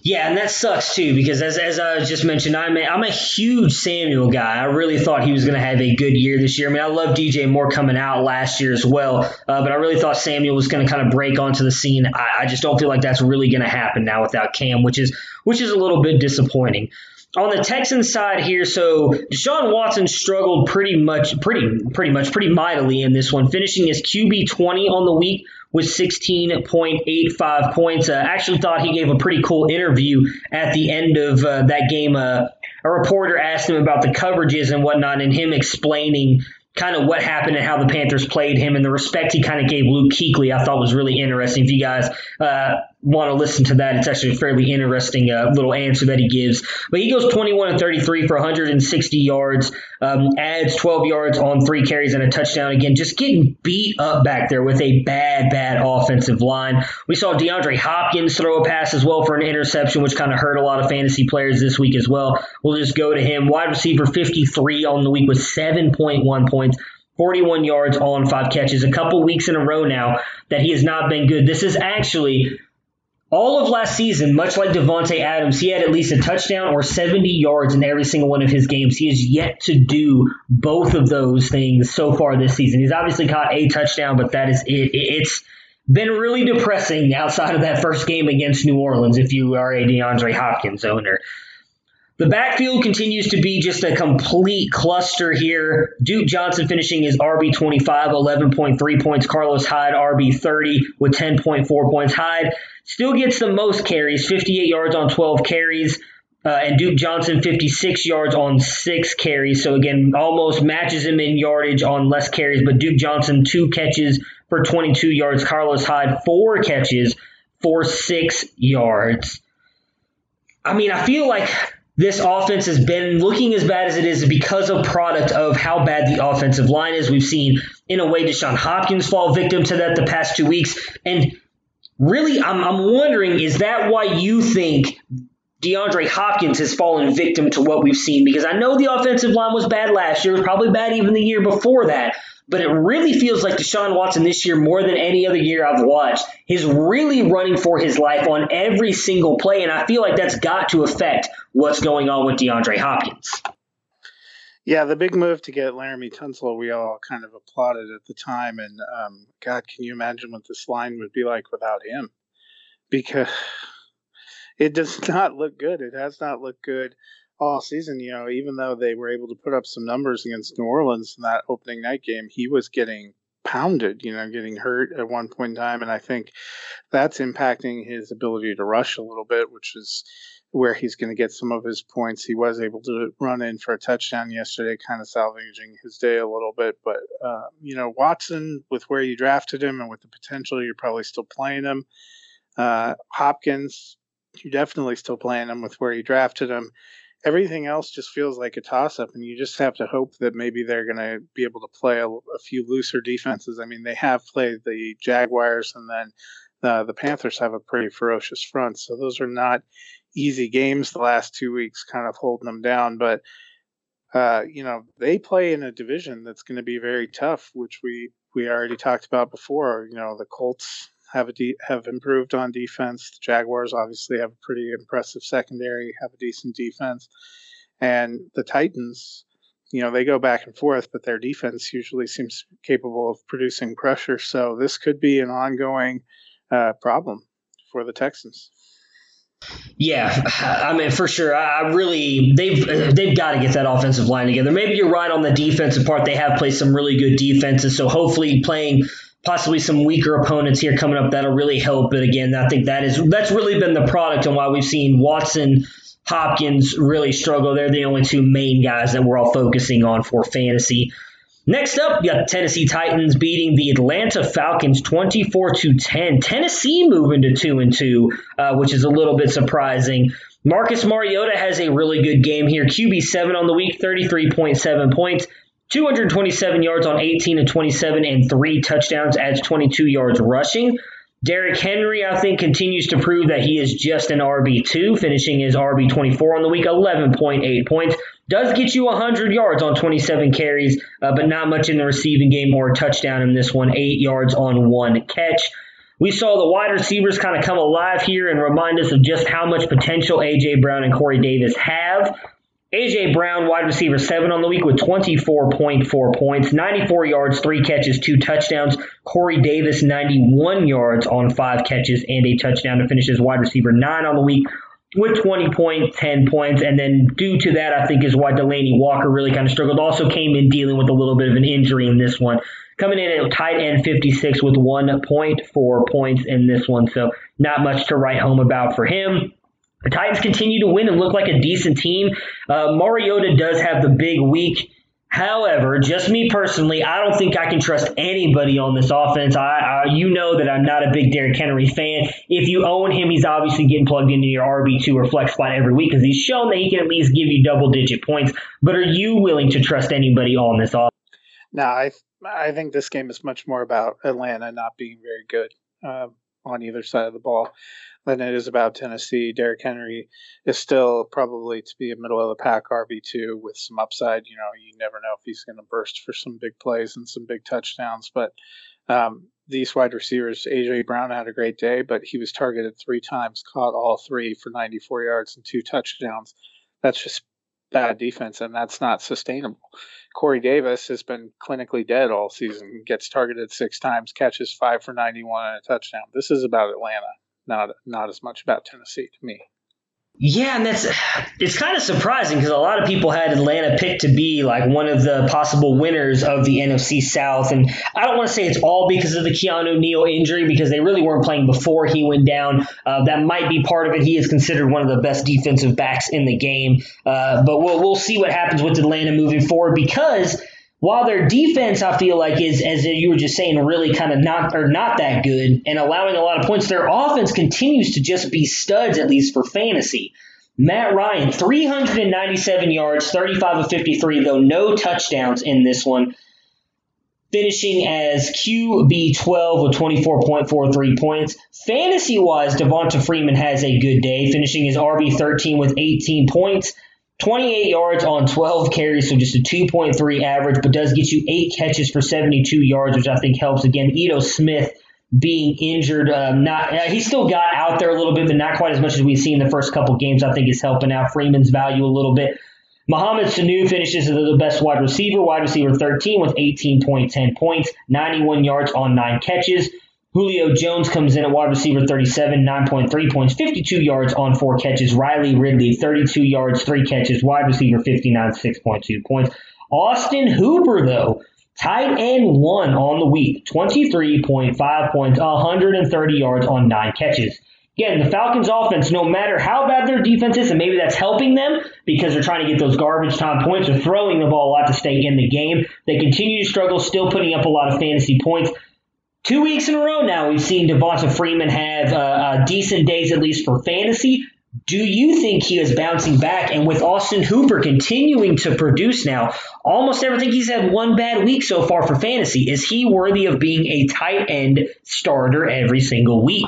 Yeah, and that sucks too because as, as I just mentioned, I'm a, I'm a huge Samuel guy. I really thought he was going to have a good year this year. I mean, I love DJ Moore coming out last year as well, uh, but I really thought Samuel was going to kind of break onto the scene. I, I just don't feel like that's really going to happen now without Cam, which is which is a little bit disappointing on the Texans side here, so Deshaun Watson struggled pretty much, pretty, pretty much, pretty mightily in this one, finishing his QB 20 on the week with 16.85 points. Uh, actually thought he gave a pretty cool interview at the end of uh, that game. Uh, a reporter asked him about the coverages and whatnot, and him explaining kind of what happened and how the Panthers played him and the respect he kind of gave Luke Kuechly, I thought was really interesting. If you guys uh, want to listen to that, it's actually a fairly interesting uh, little answer that he gives. But he goes 21 and 33 for 160 yards, um, adds 12 yards on three carries and a touchdown. Again, just getting beat up back there with a bad, bad offensive line. We saw DeAndre Hopkins throw a pass as well for an interception, which kind of hurt a lot of fantasy players this week as well. We'll just go to him. Wide receiver 53 on the week with 7.1 points. 41 yards, all on five catches. A couple weeks in a row now that he has not been good. This is actually all of last season, much like Davante Adams, he had at least a touchdown or 70 yards in every single one of his games. He has yet to do both of those things so far this season. He's obviously caught a touchdown, but that is it. It's been really depressing outside of that first game against New Orleans if you are a DeAndre Hopkins owner. The backfield continues to be just a complete cluster here. Duke Johnson finishing his RB 25, 11.3 points. Carlos Hyde, RB 30 with 10.4 points. Hyde still gets the most carries, 58 yards on 12 carries. Uh, and Duke Johnson 56 yards on six carries. So again, almost matches him in yardage on less carries. But Duke Johnson two catches for 22 yards. Carlos Hyde four catches for six yards. I mean, I feel like this offense has been looking as bad as it is because of product of how bad the offensive line is. We've seen, in a way, Deshaun Hopkins fall victim to that the past two weeks. And really, I'm, I'm wondering, is that why you think DeAndre Hopkins has fallen victim to what we've seen? Because I know the offensive line was bad last year, probably bad even the year before that. But it really feels like Deshaun Watson this year, more than any other year I've watched, is really running for his life on every single play. And I feel like that's got to affect what's going on with DeAndre Hopkins. Yeah, the big move to get Laremy Tunsil, we all kind of applauded at the time. And um, God, can you imagine what this line would be like without him? Because it does (laughs) not look good. It has not looked good all season. You know, even though they were able to put up some numbers against New Orleans in that opening night game, he was getting pounded, you know, getting hurt at one point in time. And I think that's impacting his ability to rush a little bit, which is where he's going to get some of his points. He was able to run in for a touchdown yesterday, kind of salvaging his day a little bit. But, uh, you know, Watson, with where you drafted him and with the potential, you're probably still playing him. Uh, Hopkins, you're definitely still playing him with where you drafted him everything else just feels like a toss up, and you just have to hope that maybe they're going to be able to play a, a, few looser defenses. I mean, they have played the Jaguars, and then uh, the Panthers have a pretty ferocious front, so those are not easy games the last two weeks, kind of holding them down. But uh, you know, they play in a division that's going to be very tough, which we we already talked about before. You know, the Colts have a de- have improved on defense. The Jaguars obviously have a pretty impressive secondary, have a decent defense, and the Titans, you know, they go back and forth, but their defense usually seems capable of producing pressure. So this could be an ongoing uh, problem for the Texans. Yeah, I mean for sure. I really they've they've got to get that offensive line together. Maybe you're right on the defensive part. They have played some really good defenses, so hopefully playing possibly some weaker opponents here coming up that'll really help. But again, I think that is that's really been the product and why we've seen Watson, Hopkins really struggle. They're the only two main guys that we're all focusing on for fantasy. Next up, you got Tennessee Titans beating the Atlanta Falcons 24 to 10. Tennessee moving to 2 and 2, uh, which is a little bit surprising. Marcus Mariota has a really good game here. QB 7 on the week, 33.7 points. 227 yards on 18 and 27 and three touchdowns, adds 22 yards rushing. Derrick Henry, I think, continues to prove that he is just an RB2, finishing his RB24 on the week, 11.8 points. Does get you 100 yards on 27 carries, uh, but not much in the receiving game or touchdown in this one, 8 yards on one catch. We saw the wide receivers kind of come alive here and remind us of just how much potential A.J. Brown and Corey Davis have. A.J. Brown, wide receiver, seven on the week with 24.4 points, 94 yards, three catches, two touchdowns. Corey Davis, 91 yards on five catches and a touchdown to finish as wide receiver, nine on the week with 20 points, 10 points. And then due to that, I think is why Delanie Walker really kind of struggled. Also came in dealing with a little bit of an injury in this one. Coming in at tight end 56 with 1.4 points in this one. So not much to write home about for him. The Titans continue to win and look like a decent team. Uh, Mariota does have the big week. However, just me personally, I don't think I can trust anybody on this offense. I, I, you know that I'm not a big Derrick Henry fan. If you own him, he's obviously getting plugged into your RB2 or flex spot every week because he's shown that he can at least give you double digit points. But are you willing to trust anybody on this offense? No, I I think this game is much more about Atlanta not being very good uh, on either side of the ball than it is about Tennessee. Derrick Henry is still probably to be a middle of the pack RB2 with some upside. You know, you never know if he's going to burst for some big plays and some big touchdowns. But um, these wide receivers, AJ Brown had a great day, but he was targeted three times, caught all three for 94 yards and two touchdowns. That's just bad defense, and that's not sustainable. Corey Davis has been clinically dead all season, gets targeted six times, catches five for 91 and a touchdown. This is about Atlanta not not as much about Tennessee to me. Yeah, and that's it's kind of surprising because a lot of people had Atlanta picked to be like one of the possible winners of the NFC South, and I don't want to say it's all because of the Keanu Neal injury because they really weren't playing before he went down. Uh, that might be part of it. He is considered one of the best defensive backs in the game, uh, but we'll we'll see what happens with Atlanta moving forward because while their defense, I feel like, is as you were just saying, really kind of not or not that good and allowing a lot of points, their offense continues to just be studs, at least for fantasy. Matt Ryan, 397 yards, 35 of 53, though no touchdowns in this one. Finishing as QB12 with 24.43 points. Fantasy wise, Devonta Freeman has a good day, finishing as RB13 with 18 points. 28 yards on 12 carries, so just a 2.3 average, but does get you eight catches for 72 yards, which I think helps. Again, Ito Smith being injured, um, not uh, he still got out there a little bit, but not quite as much as we've seen the first couple games. I think is helping out Freeman's value a little bit. Mohamed Sanu finishes as the best wide receiver, wide receiver 13 with 18.10 points, 91 yards on nine catches. Julio Jones comes in at wide receiver 37, 9.3 points, 52 yards on four catches. Riley Ridley, 32 yards, three catches, wide receiver 59, 6.2 points. Austin Hooper, though, tight end one on the week, 23.5 points, 130 yards on nine catches. Again, the Falcons offense, no matter how bad their defense is, and maybe that's helping them because they're trying to get those garbage time points or throwing the ball a lot to stay in the game, they continue to struggle, still putting up a lot of fantasy points. Two weeks in a row now, we've seen Devonta Freeman have uh, uh, decent days, at least for fantasy. Do you think he is bouncing back? And with Austin Hooper continuing to produce now, almost everything he's had one bad week so far for fantasy. Is he worthy of being a tight end starter every single week?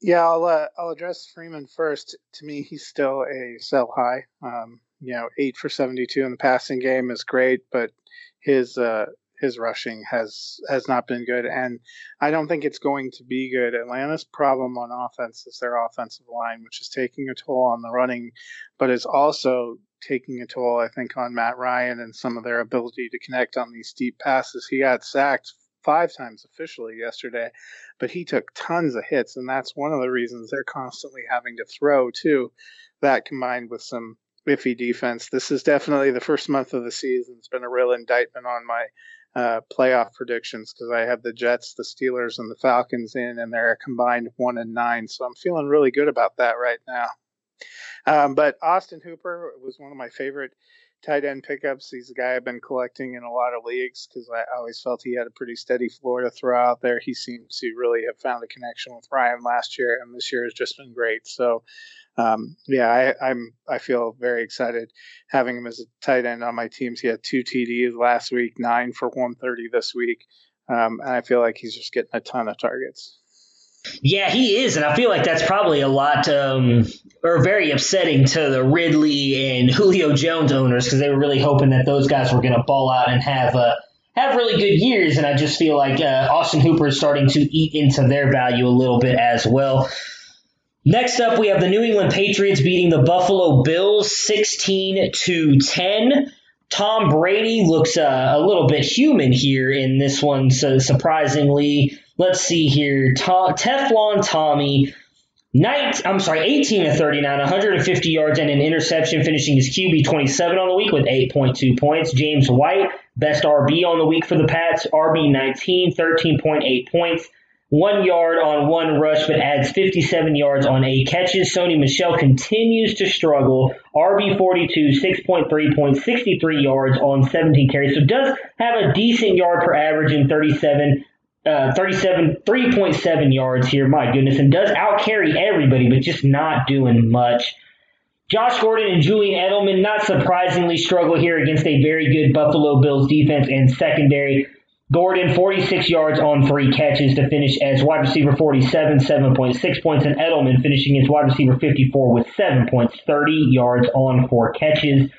Yeah, I'll uh, I'll address Freeman first. To me, he's still a sell high. Um, you know, eight for seventy-two in the passing game is great, but his uh, his rushing has has not been good, and I don't think it's going to be good. Atlanta's problem on offense is their offensive line, which is taking a toll on the running, but is also taking a toll, I think, on Matt Ryan and some of their ability to connect on these deep passes. He got sacked five times officially yesterday, but he took tons of hits, and that's one of the reasons they're constantly having to throw too. That combined with some iffy defense. This is definitely the first month of the season. It's been a real indictment on my uh, playoff predictions because I have the Jets, the Steelers, and the Falcons in, and they're a combined one and nine. So I'm feeling really good about that right now. Um, but Austin Hooper was one of my favorite tight end pickups. He's a guy I've been collecting in a lot of leagues because I always felt he had a pretty steady floor to throw out there. He seems to really have found a connection with Ryan last year, and this year has just been great. So um, yeah, I, I'm I feel very excited having him as a tight end on my teams. He had two TDs last week, nine for 130 this week, um, and I feel like he's just getting a ton of targets. Yeah, he is, and I feel like that's probably a lot um, or very upsetting to the Ridley and Julio Jones owners because they were really hoping that those guys were going to ball out and have a have really good years, and I just feel like uh, Austin Hooper is starting to eat into their value a little bit as well. Next up, we have the New England Patriots beating the Buffalo Bills 16 to 10. Tom Brady looks uh, a little bit human here in this one, so surprisingly. Let's see here. Teflon Tommy, nine, I'm sorry, 18 to 39, 150 yards and an interception, finishing his QB 27 on the week with 8.2 points. James White, best RB on the week for the Pats, RB 19, 13.8 points one yard on one rush, but adds 57 yards on eight catches. Sony Michel continues to struggle. RB 42, 6.3 points, 63 yards on 17 carries. So does have a decent yard per average in 37. Uh, 37, 3.7 yards here, my goodness, and does out carry everybody, but just not doing much. Josh Gordon and Julian Edelman, not surprisingly, struggle here against a very good Buffalo Bills defense and secondary. Gordon, 46 yards on three catches to finish as wide receiver 47, 7.6 points, and Edelman finishing as wide receiver 54 with 7 points, 30 yards on four catches.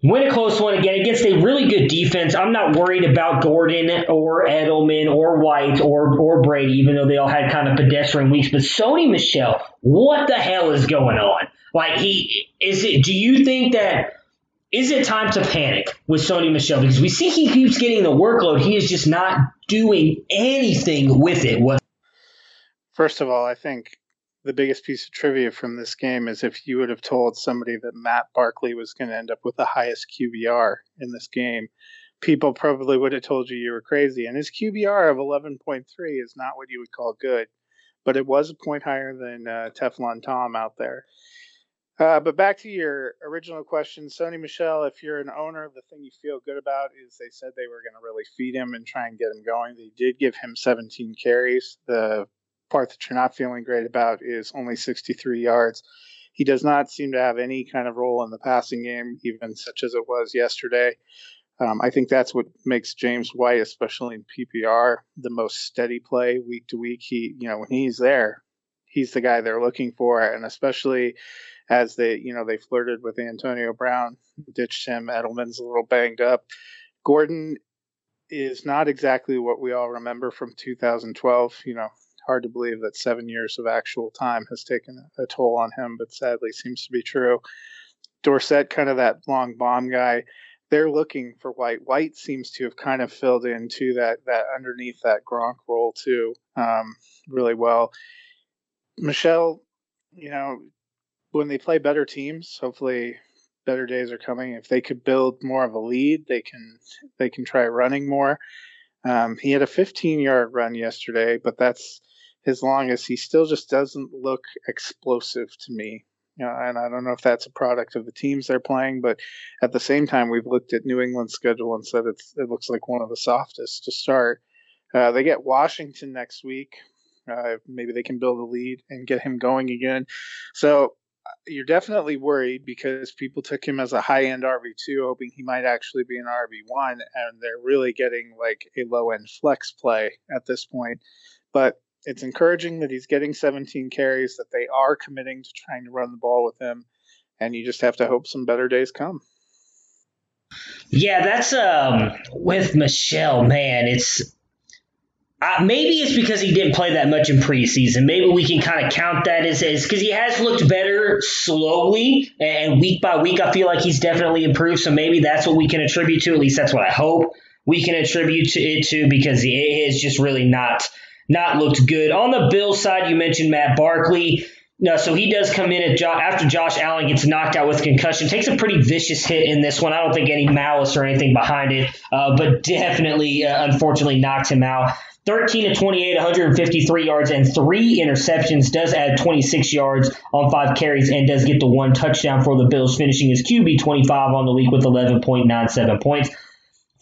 Win a close one again against a really good defense. I'm not worried about Gordon or Edelman or White or or Brady, even though they all had kind of pedestrian weeks. But Sony Michel, what the hell is going on? Like he is it? Do you think that is it time to panic with Sony Michel Because we see he keeps getting the workload. He is just not doing anything with it. What? First of all, I think the biggest piece of trivia from this game is if you would have told somebody that Matt Barkley was going to end up with the highest QBR in this game, people probably would have told you you were crazy. And his QBR of 11.3 is not what you would call good, but it was a point higher than uh, Teflon Tom out there. Uh, but back to your original question, Sony Michel, if you're an owner, the thing you feel good about is they said they were going to really feed him and try and get him going. They did give him 17 carries. The part that you're not feeling great about is only 63 yards. He does not seem to have any kind of role in the passing game, even such as it was yesterday. Um, I think that's what makes James White, especially in PPR, the most steady play week to week. He, you know, when he's there, he's the guy they're looking for, and especially as they, you know, they flirted with Antonio Brown, ditched him. Edelman's a little banged up. Gordon is not exactly what we all remember from 2012. You know, hard to believe that seven years of actual time has taken a toll on him, but sadly seems to be true. Dorsett, kind of that long bomb guy. They're looking for White. White seems to have kind of filled into that that underneath that Gronk role too, um, really well. Michel, you know, when they play better teams, hopefully better days are coming. If they could build more of a lead, they can they can try running more. Um, he had a 15 yard run yesterday, but that's his longest. He still just doesn't look explosive to me. Know, and I don't know if that's a product of the teams they're playing, but at the same time, we've looked at New England's schedule and said it looks like one of the softest to start. Uh, they get Washington next week. Uh, maybe they can build a lead and get him going again. So you're definitely worried because people took him as a high end RB2, hoping he might actually be an RB1, and they're really getting like a low end flex play at this point. But it's encouraging that he's getting 17 carries, that they are committing to trying to run the ball with him, and you just have to hope some better days come. Yeah, that's um with Michel, man. It's uh, maybe it's because he didn't play that much in preseason. Maybe we can kind of count that as because he has looked better slowly and week by week. I feel like he's definitely improved. So maybe that's what we can attribute to. At least that's what I hope we can attribute to it to because it has just really not not looked good. On the Bill side, you mentioned Matt Barkley. No, so he does come in jo- after Josh Allen gets knocked out with concussion. Takes a pretty vicious hit in this one. I don't think any malice or anything behind it, uh, but definitely, uh, unfortunately, knocked him out. 13 to 28, 153 yards and three interceptions. Does add 26 yards on five carries and does get the one touchdown for the Bills, finishing his QB 25 on the week with 11.97 points.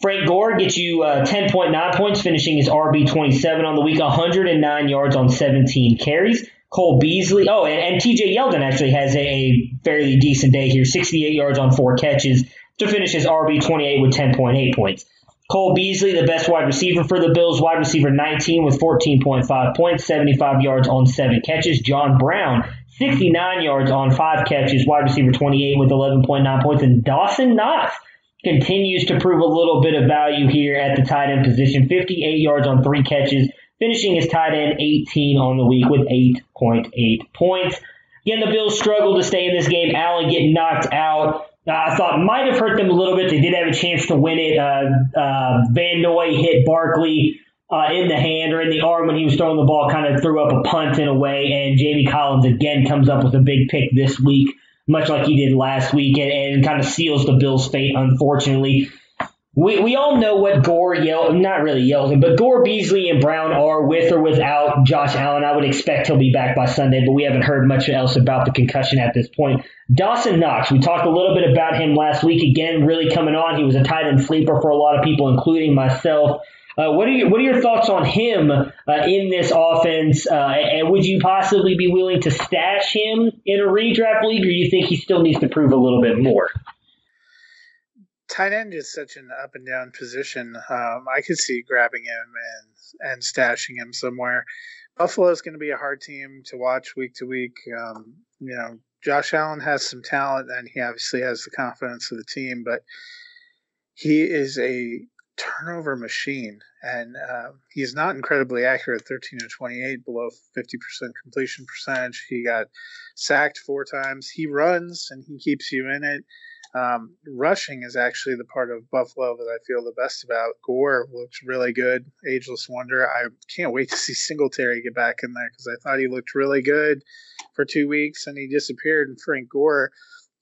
Frank Gore gets you uh, 10.9 points, finishing his RB 27 on the week, 109 yards on 17 carries. Cole Beasley, oh, and, and TJ Yeldon actually has a, a fairly decent day here, 68 yards on four catches to finish his RB 28 with 10.8 points. Cole Beasley, the best wide receiver for the Bills, wide receiver 19 with 14.5 points, 75 yards on seven catches. John Brown, 69 yards on five catches, wide receiver 28 with 11.9 points. And Dawson Knox, continues to prove a little bit of value here at the tight end position. 58 yards on three catches, finishing his tight end 18 on the week with 8.8 points. Again, the Bills struggled to stay in this game. Allen getting knocked out. Uh, I thought might have hurt them a little bit. They did have a chance to win it. Uh, uh, Van Noy hit Barkley uh, in the hand or in the arm when he was throwing the ball, kind of threw up a punt in a way. And Jamie Collins again comes up with a big pick this week much like he did last week, and, and kind of seals the Bills' fate, unfortunately. We, we all know what Gore yelled, not really yelled, but Gore, Beasley, and Brown are with or without Josh Allen. I would expect he'll be back by Sunday, but we haven't heard much else about the concussion at this point. Dawson Knox, we talked a little bit about him last week. Again, really coming on. He was a tight end sleeper for a lot of people, including myself. Uh, what are your, what are your thoughts on him uh, in this offense? Uh, and would you possibly be willing to stash him in a redraft league, or do you think he still needs to prove a little bit more? Tight end is such an up and down position. Um, I could see grabbing him and and stashing him somewhere. Buffalo is going to be a hard team to watch week to week. Um, you know, Josh Allen has some talent, and he obviously has the confidence of the team, but he is a turnover machine, and uh, he's not incredibly accurate. 13 to 28, below 50% completion percentage. He got sacked four times. He runs and he keeps you in it. Um, rushing is actually the part of Buffalo that I feel the best about. Gore looks really good. Ageless wonder. I can't wait to see Singletary get back in there because I thought he looked really good for two weeks and he disappeared. And Frank Gore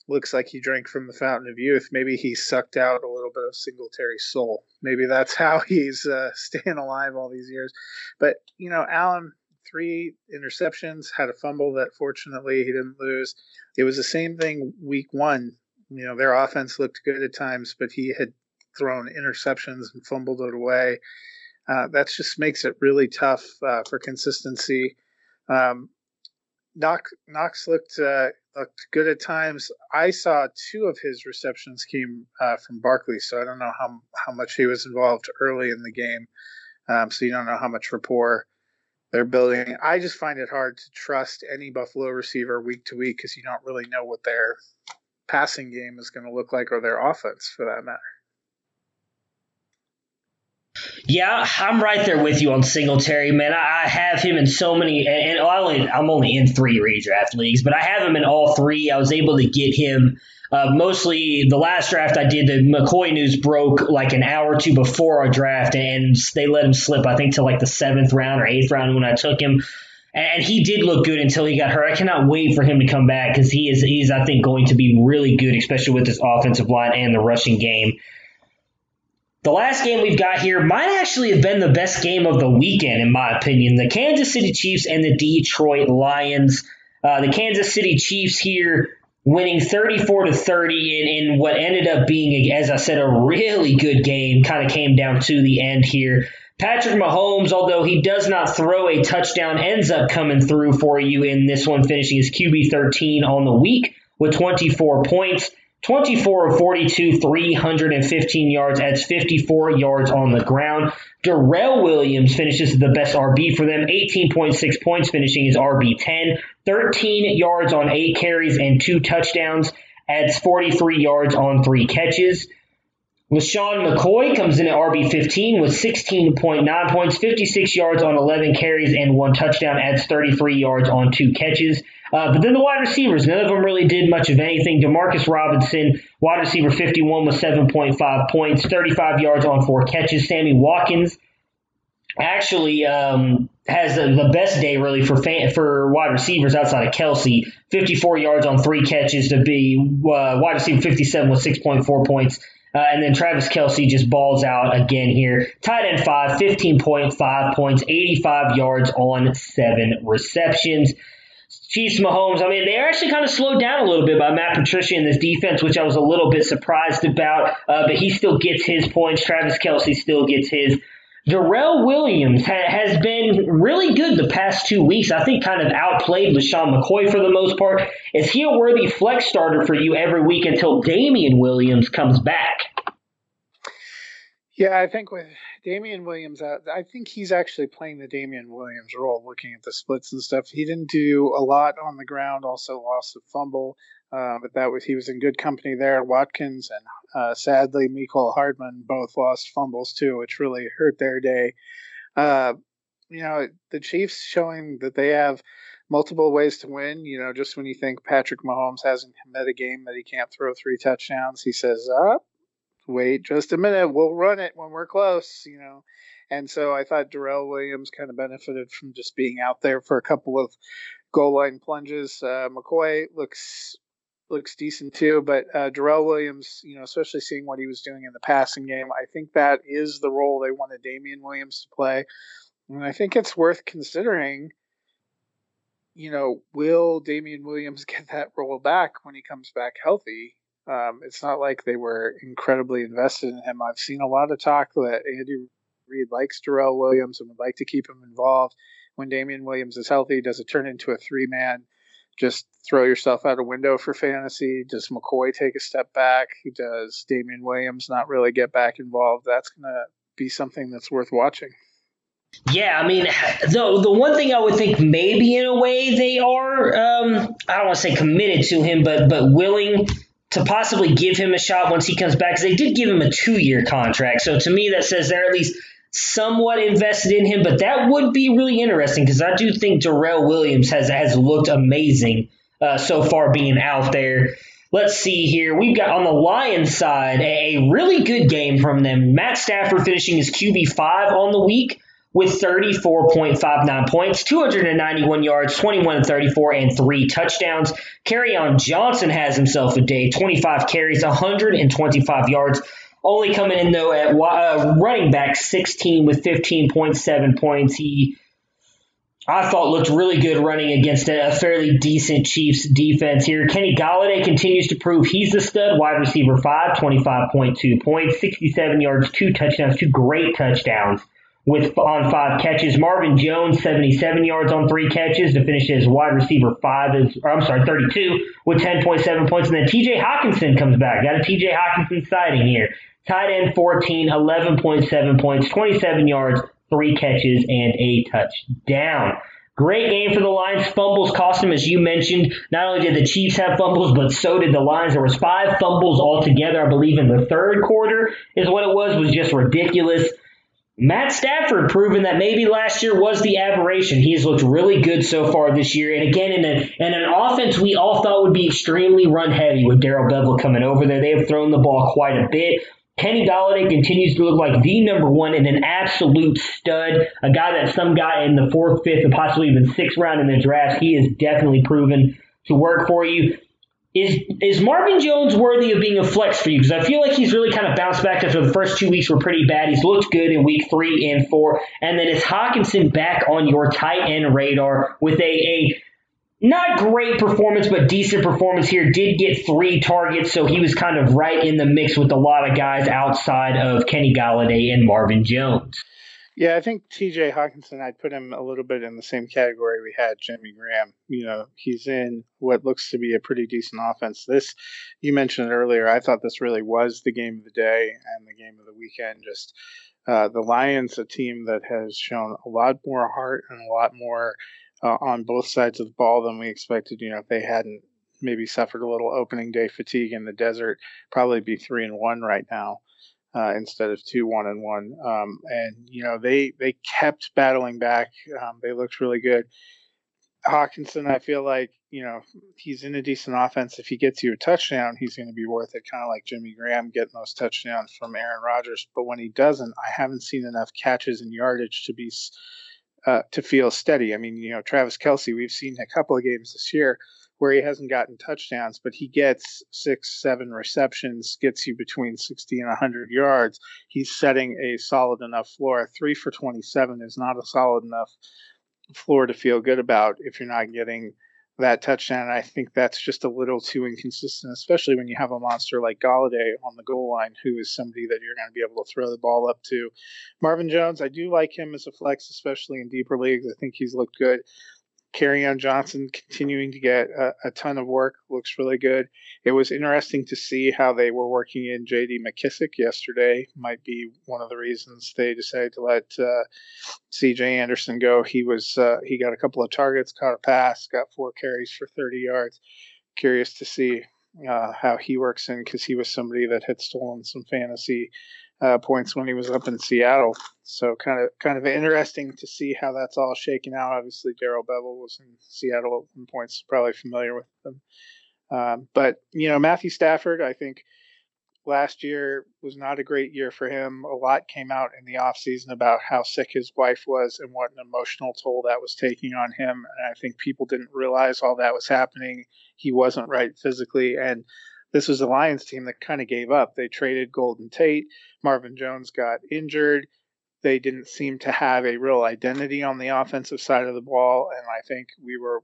looks like he drank from the fountain of youth. Maybe he sucked out a little bit of Singletary's soul. Maybe that's (laughs) how he's uh, staying alive all these years. But you know, Allen three interceptions, had a fumble that fortunately he didn't lose. It was the same thing week one. You know, their offense looked good at times, but he had thrown interceptions and fumbled it away. Uh, that just makes it really tough uh, for consistency. Um, Knox, Knox looked uh, looked good at times. I saw two of his receptions came uh, from Barkley, so I don't know how how much he was involved early in the game. Um, so you don't know how much rapport they're building. I just find it hard to trust any Buffalo receiver week to week because you don't really know what their passing game is going to look like or their offense for that matter. Yeah, I'm right there with you on Singletary, man. I have him in so many, and I only, I'm only in three redraft leagues, but I have him in all three. I was able to get him uh, mostly the last draft I did. The McCoy news broke like an hour or two before our draft, and they let him slip. I think to like the seventh round or eighth round when I took him. And he did look good until he got hurt. I cannot wait for him to come back because he is he's I think going to be really good, especially with this offensive line and the rushing game. The last game we've got here might actually have been the best game of the weekend, in my opinion. The Kansas City Chiefs and the Detroit Lions. Uh, the Kansas City Chiefs here winning 34 to 30 in, in what ended up being, as I said, a really good game. Kind of came down to the end here. Patrick Mahomes, although he does not throw a touchdown, ends up coming through for you in this one, finishing his QB 13 on the week with 24 points. 24 of 42, 315 yards, adds 54 yards on the ground. Darrel Williams finishes the best RB for them, 18.6 points, finishing his RB 10, 13 yards on 8 carries and 2 touchdowns, adds 43 yards on 3 catches. LeSean McCoy comes in at RB 15 with 16.9 points, 56 yards on 11 carries, and 1 touchdown, adds 33 yards on 2 catches. Uh, but then the wide receivers, none of them really did much of anything. Demarcus Robinson, wide receiver 51 with 7.5 points, 35 yards on four catches. Sammy Watkins actually um, has the best day really for fan, for wide receivers outside of Kelce. 54 yards on three catches to be uh, wide receiver 57 with 6.4 points. Uh, and then Travis Kelce just balls out again here. Tight end 5, 15.5 points, 85 yards on seven receptions. Chiefs Mahomes, I mean, they're actually kind of slowed down a little bit by Matt Patricia in this defense, which I was a little bit surprised about. Uh, but he still gets his points. Travis Kelce still gets his. Darrel Williams ha- has been really good the past two weeks. I think kind of outplayed LeSean McCoy for the most part. Is he a worthy flex starter for you every week until Damien Williams comes back? Yeah, I think with Damien Williams, uh, I think he's actually playing the Damien Williams role, looking at the splits and stuff. He didn't do a lot on the ground, also lost a fumble. Uh, but that was he was in good company there. Watkins and uh, sadly Mecole Hardman both lost fumbles too, which really hurt their day. Uh, you know, the Chiefs showing that they have multiple ways to win. You know, just when you think Patrick Mahomes hasn't met a game that he can't throw three touchdowns, he says, "Up, wait just a minute, we'll run it when we're close." You know, and so I thought Darrel Williams kind of benefited from just being out there for a couple of goal line plunges. Uh, McCoy looks looks decent too, but uh, Darrel Williams, you know, especially seeing what he was doing in the passing game, I think that is the role they wanted Damien Williams to play, and I think it's worth considering. You know, will Damien Williams (laughs) get that role back when he comes back healthy? Um, it's not like they were incredibly invested in him. I've seen a lot of talk that Andy Reid likes Darrel Williams and would like to keep him involved. When Damien Williams is healthy, does it turn into a three man? Just throw yourself out a window for fantasy? Does McCoy take a step back? Does Damien Williams not really get back involved? That's going to be something that's worth watching. Yeah, I mean, the the one thing I would think maybe in a way they are, um, I don't want to say committed to him, but but willing to possibly give him a shot once he comes back because they did give him a two year contract. So to me, that says they're at least somewhat invested in him. But that would be really interesting because I do think Darrel Williams has has looked amazing uh, so far being out there. Let's see here. We've got on the Lions side a really good game from them. Matt Stafford finishing his QB five on the week with 34.59 points, 291 yards, 21 and 34, and three touchdowns. Kerryon Johnson has himself a day, 25 carries, 125 yards. Only coming in though at uh, running back 16 with 15.7 points. He I thought looked really good running against a, fairly decent Chiefs defense here. Kenny Golladay continues to prove he's the stud. Wide receiver 5, 25.2 points, 67 yards, two touchdowns, two great touchdowns with on five catches. Marvin Jones, 77 yards on three catches to finish as wide receiver five is, I'm sorry, 32 with 10.7 points. And then TJ Hockenson comes back. Got a TJ Hockenson sighting here. Tight end 14, 11.7 points, 27 yards, three catches, and a touchdown. Great game for the Lions. Fumbles cost them, as you mentioned. Not only did the Chiefs have fumbles, but so did the Lions. There was five fumbles altogether, I believe, in the third quarter is what it was. It was just ridiculous. Matt Stafford proving that maybe last year was the aberration. He has looked really good so far this year. And again, in, a, in an offense we all thought would be extremely run heavy with Darrell Bevell coming over there. They have thrown the ball quite a bit. Kenny Golladay continues to look like the number one and an absolute stud. A guy that some guy in the fourth, fifth, and possibly even sixth round in the draft, he is definitely proven to work for you. Is is Marvin Jones worthy of being a flex for you? Because I feel like he's really kind of bounced back after the first two weeks were pretty bad. He's looked good in week three and four. And then is Hockenson back on your tight end radar with a, a not great performance, but decent performance here. Did get three targets, so he was kind of right in the mix with a lot of guys outside of Kenny Golladay and Marvin Jones. Yeah, I think TJ Hockenson, I'd put him a little bit in the same category we had Jimmy Graham. You know, he's in what looks to be a pretty decent offense. This, you mentioned it earlier, I thought this really was the game of the day and the game of the weekend. Just uh, the Lions, a team that has shown a lot more heart and a lot more uh, on both sides of the ball than we expected. You know, if they hadn't maybe suffered a little opening day fatigue in the desert, probably be three and one right now uh, instead of two one and one. Um, and you know they they kept battling back. Um, they looked really good. Hockenson, I feel like you know he's in a decent offense. If he gets you a touchdown, he's going to be worth it. Kind of like Jimmy Graham getting those touchdowns from Aaron Rodgers. But when he doesn't, I haven't seen enough catches and yardage to be uh, to feel steady. I mean, you know, Travis Kelce, we've seen a couple of games this year where he hasn't gotten touchdowns, but he gets six, seven receptions, gets you between 60 and 100 yards. He's setting a solid enough floor. Three for 27 is not a solid enough floor to feel good about if you're not getting that touchdown. I think that's just a little too inconsistent, especially when you have a monster like Golladay on the goal line, who is somebody that you're going to be able to throw the ball up to. Marvin Jones, I do like him as a flex, especially in deeper leagues. I think he's looked good. Kerryon Johnson continuing to get a, a, ton of work looks really good. It was interesting to see how they were working in J.D. McKissic yesterday. Might be one of the reasons they decided to let uh, C.J. Anderson go. He was uh, he got a couple of targets, caught a pass, got four carries for 30 yards. curious to see uh, how he works in because he was somebody that had stolen some fantasy uh, points when he was up in Seattle. So kind of kind of interesting to see how that's all shaken out. Obviously, Darrell Bevell was in Seattle at points, probably familiar with them. Um, but you know, Matthew Stafford, I think last year was not a great year for him. A lot came out in the offseason about how sick his wife was and what an emotional toll that was taking on him. And I think people didn't realize all that was happening. He wasn't right physically. And this was a Lions team that kind of gave up. They traded Golden Tate. Marvin Jones got injured. They didn't seem to have a real identity on the offensive side of the ball. And I think we were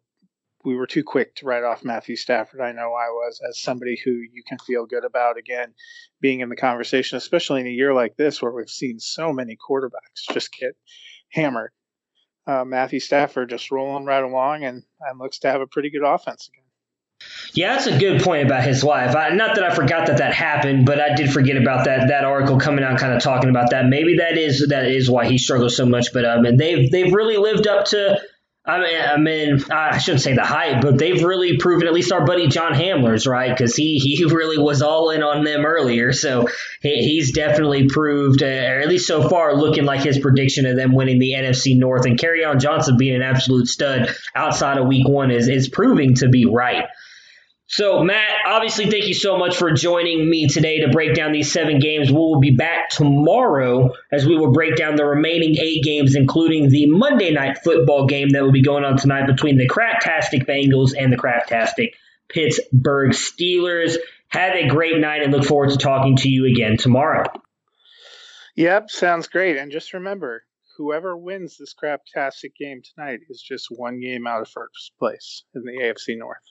we were too quick to write off Matthew Stafford. I know I was as somebody who you can feel good about again being in the conversation, especially in a year like this where we've seen so many quarterbacks just get hammered. Uh, Matthew Stafford just rolling right along and, and looks to have a pretty good offense again. Yeah, that's a good point about his wife. I, not that I forgot that that happened, but I did forget about that that article coming out, kind of talking about that. Maybe that is that is why he struggles so much. But um, and they've they've really lived up to I mean, I mean, I shouldn't say the hype, but they've really proven at least our buddy John Hamler's right because he he (laughs) really was all in on them earlier. So he, he's definitely proved, uh, or at least so far, looking like his prediction of them winning the NFC North and Kerryon Johnson being an absolute stud outside of Week One is is proving to be right. So, Matt, obviously, thank you so much for joining me today to break down these seven games. We will be back tomorrow as we will break down the remaining eight games, including the Monday night football game that will be going on tonight between the Craptastic Bengals and the Craptastic Pittsburgh Steelers. Have a great night and look forward to talking to you again tomorrow. Yep, sounds great. And just remember, whoever wins this Craptastic game tonight is just one game out of first place in the AFC North.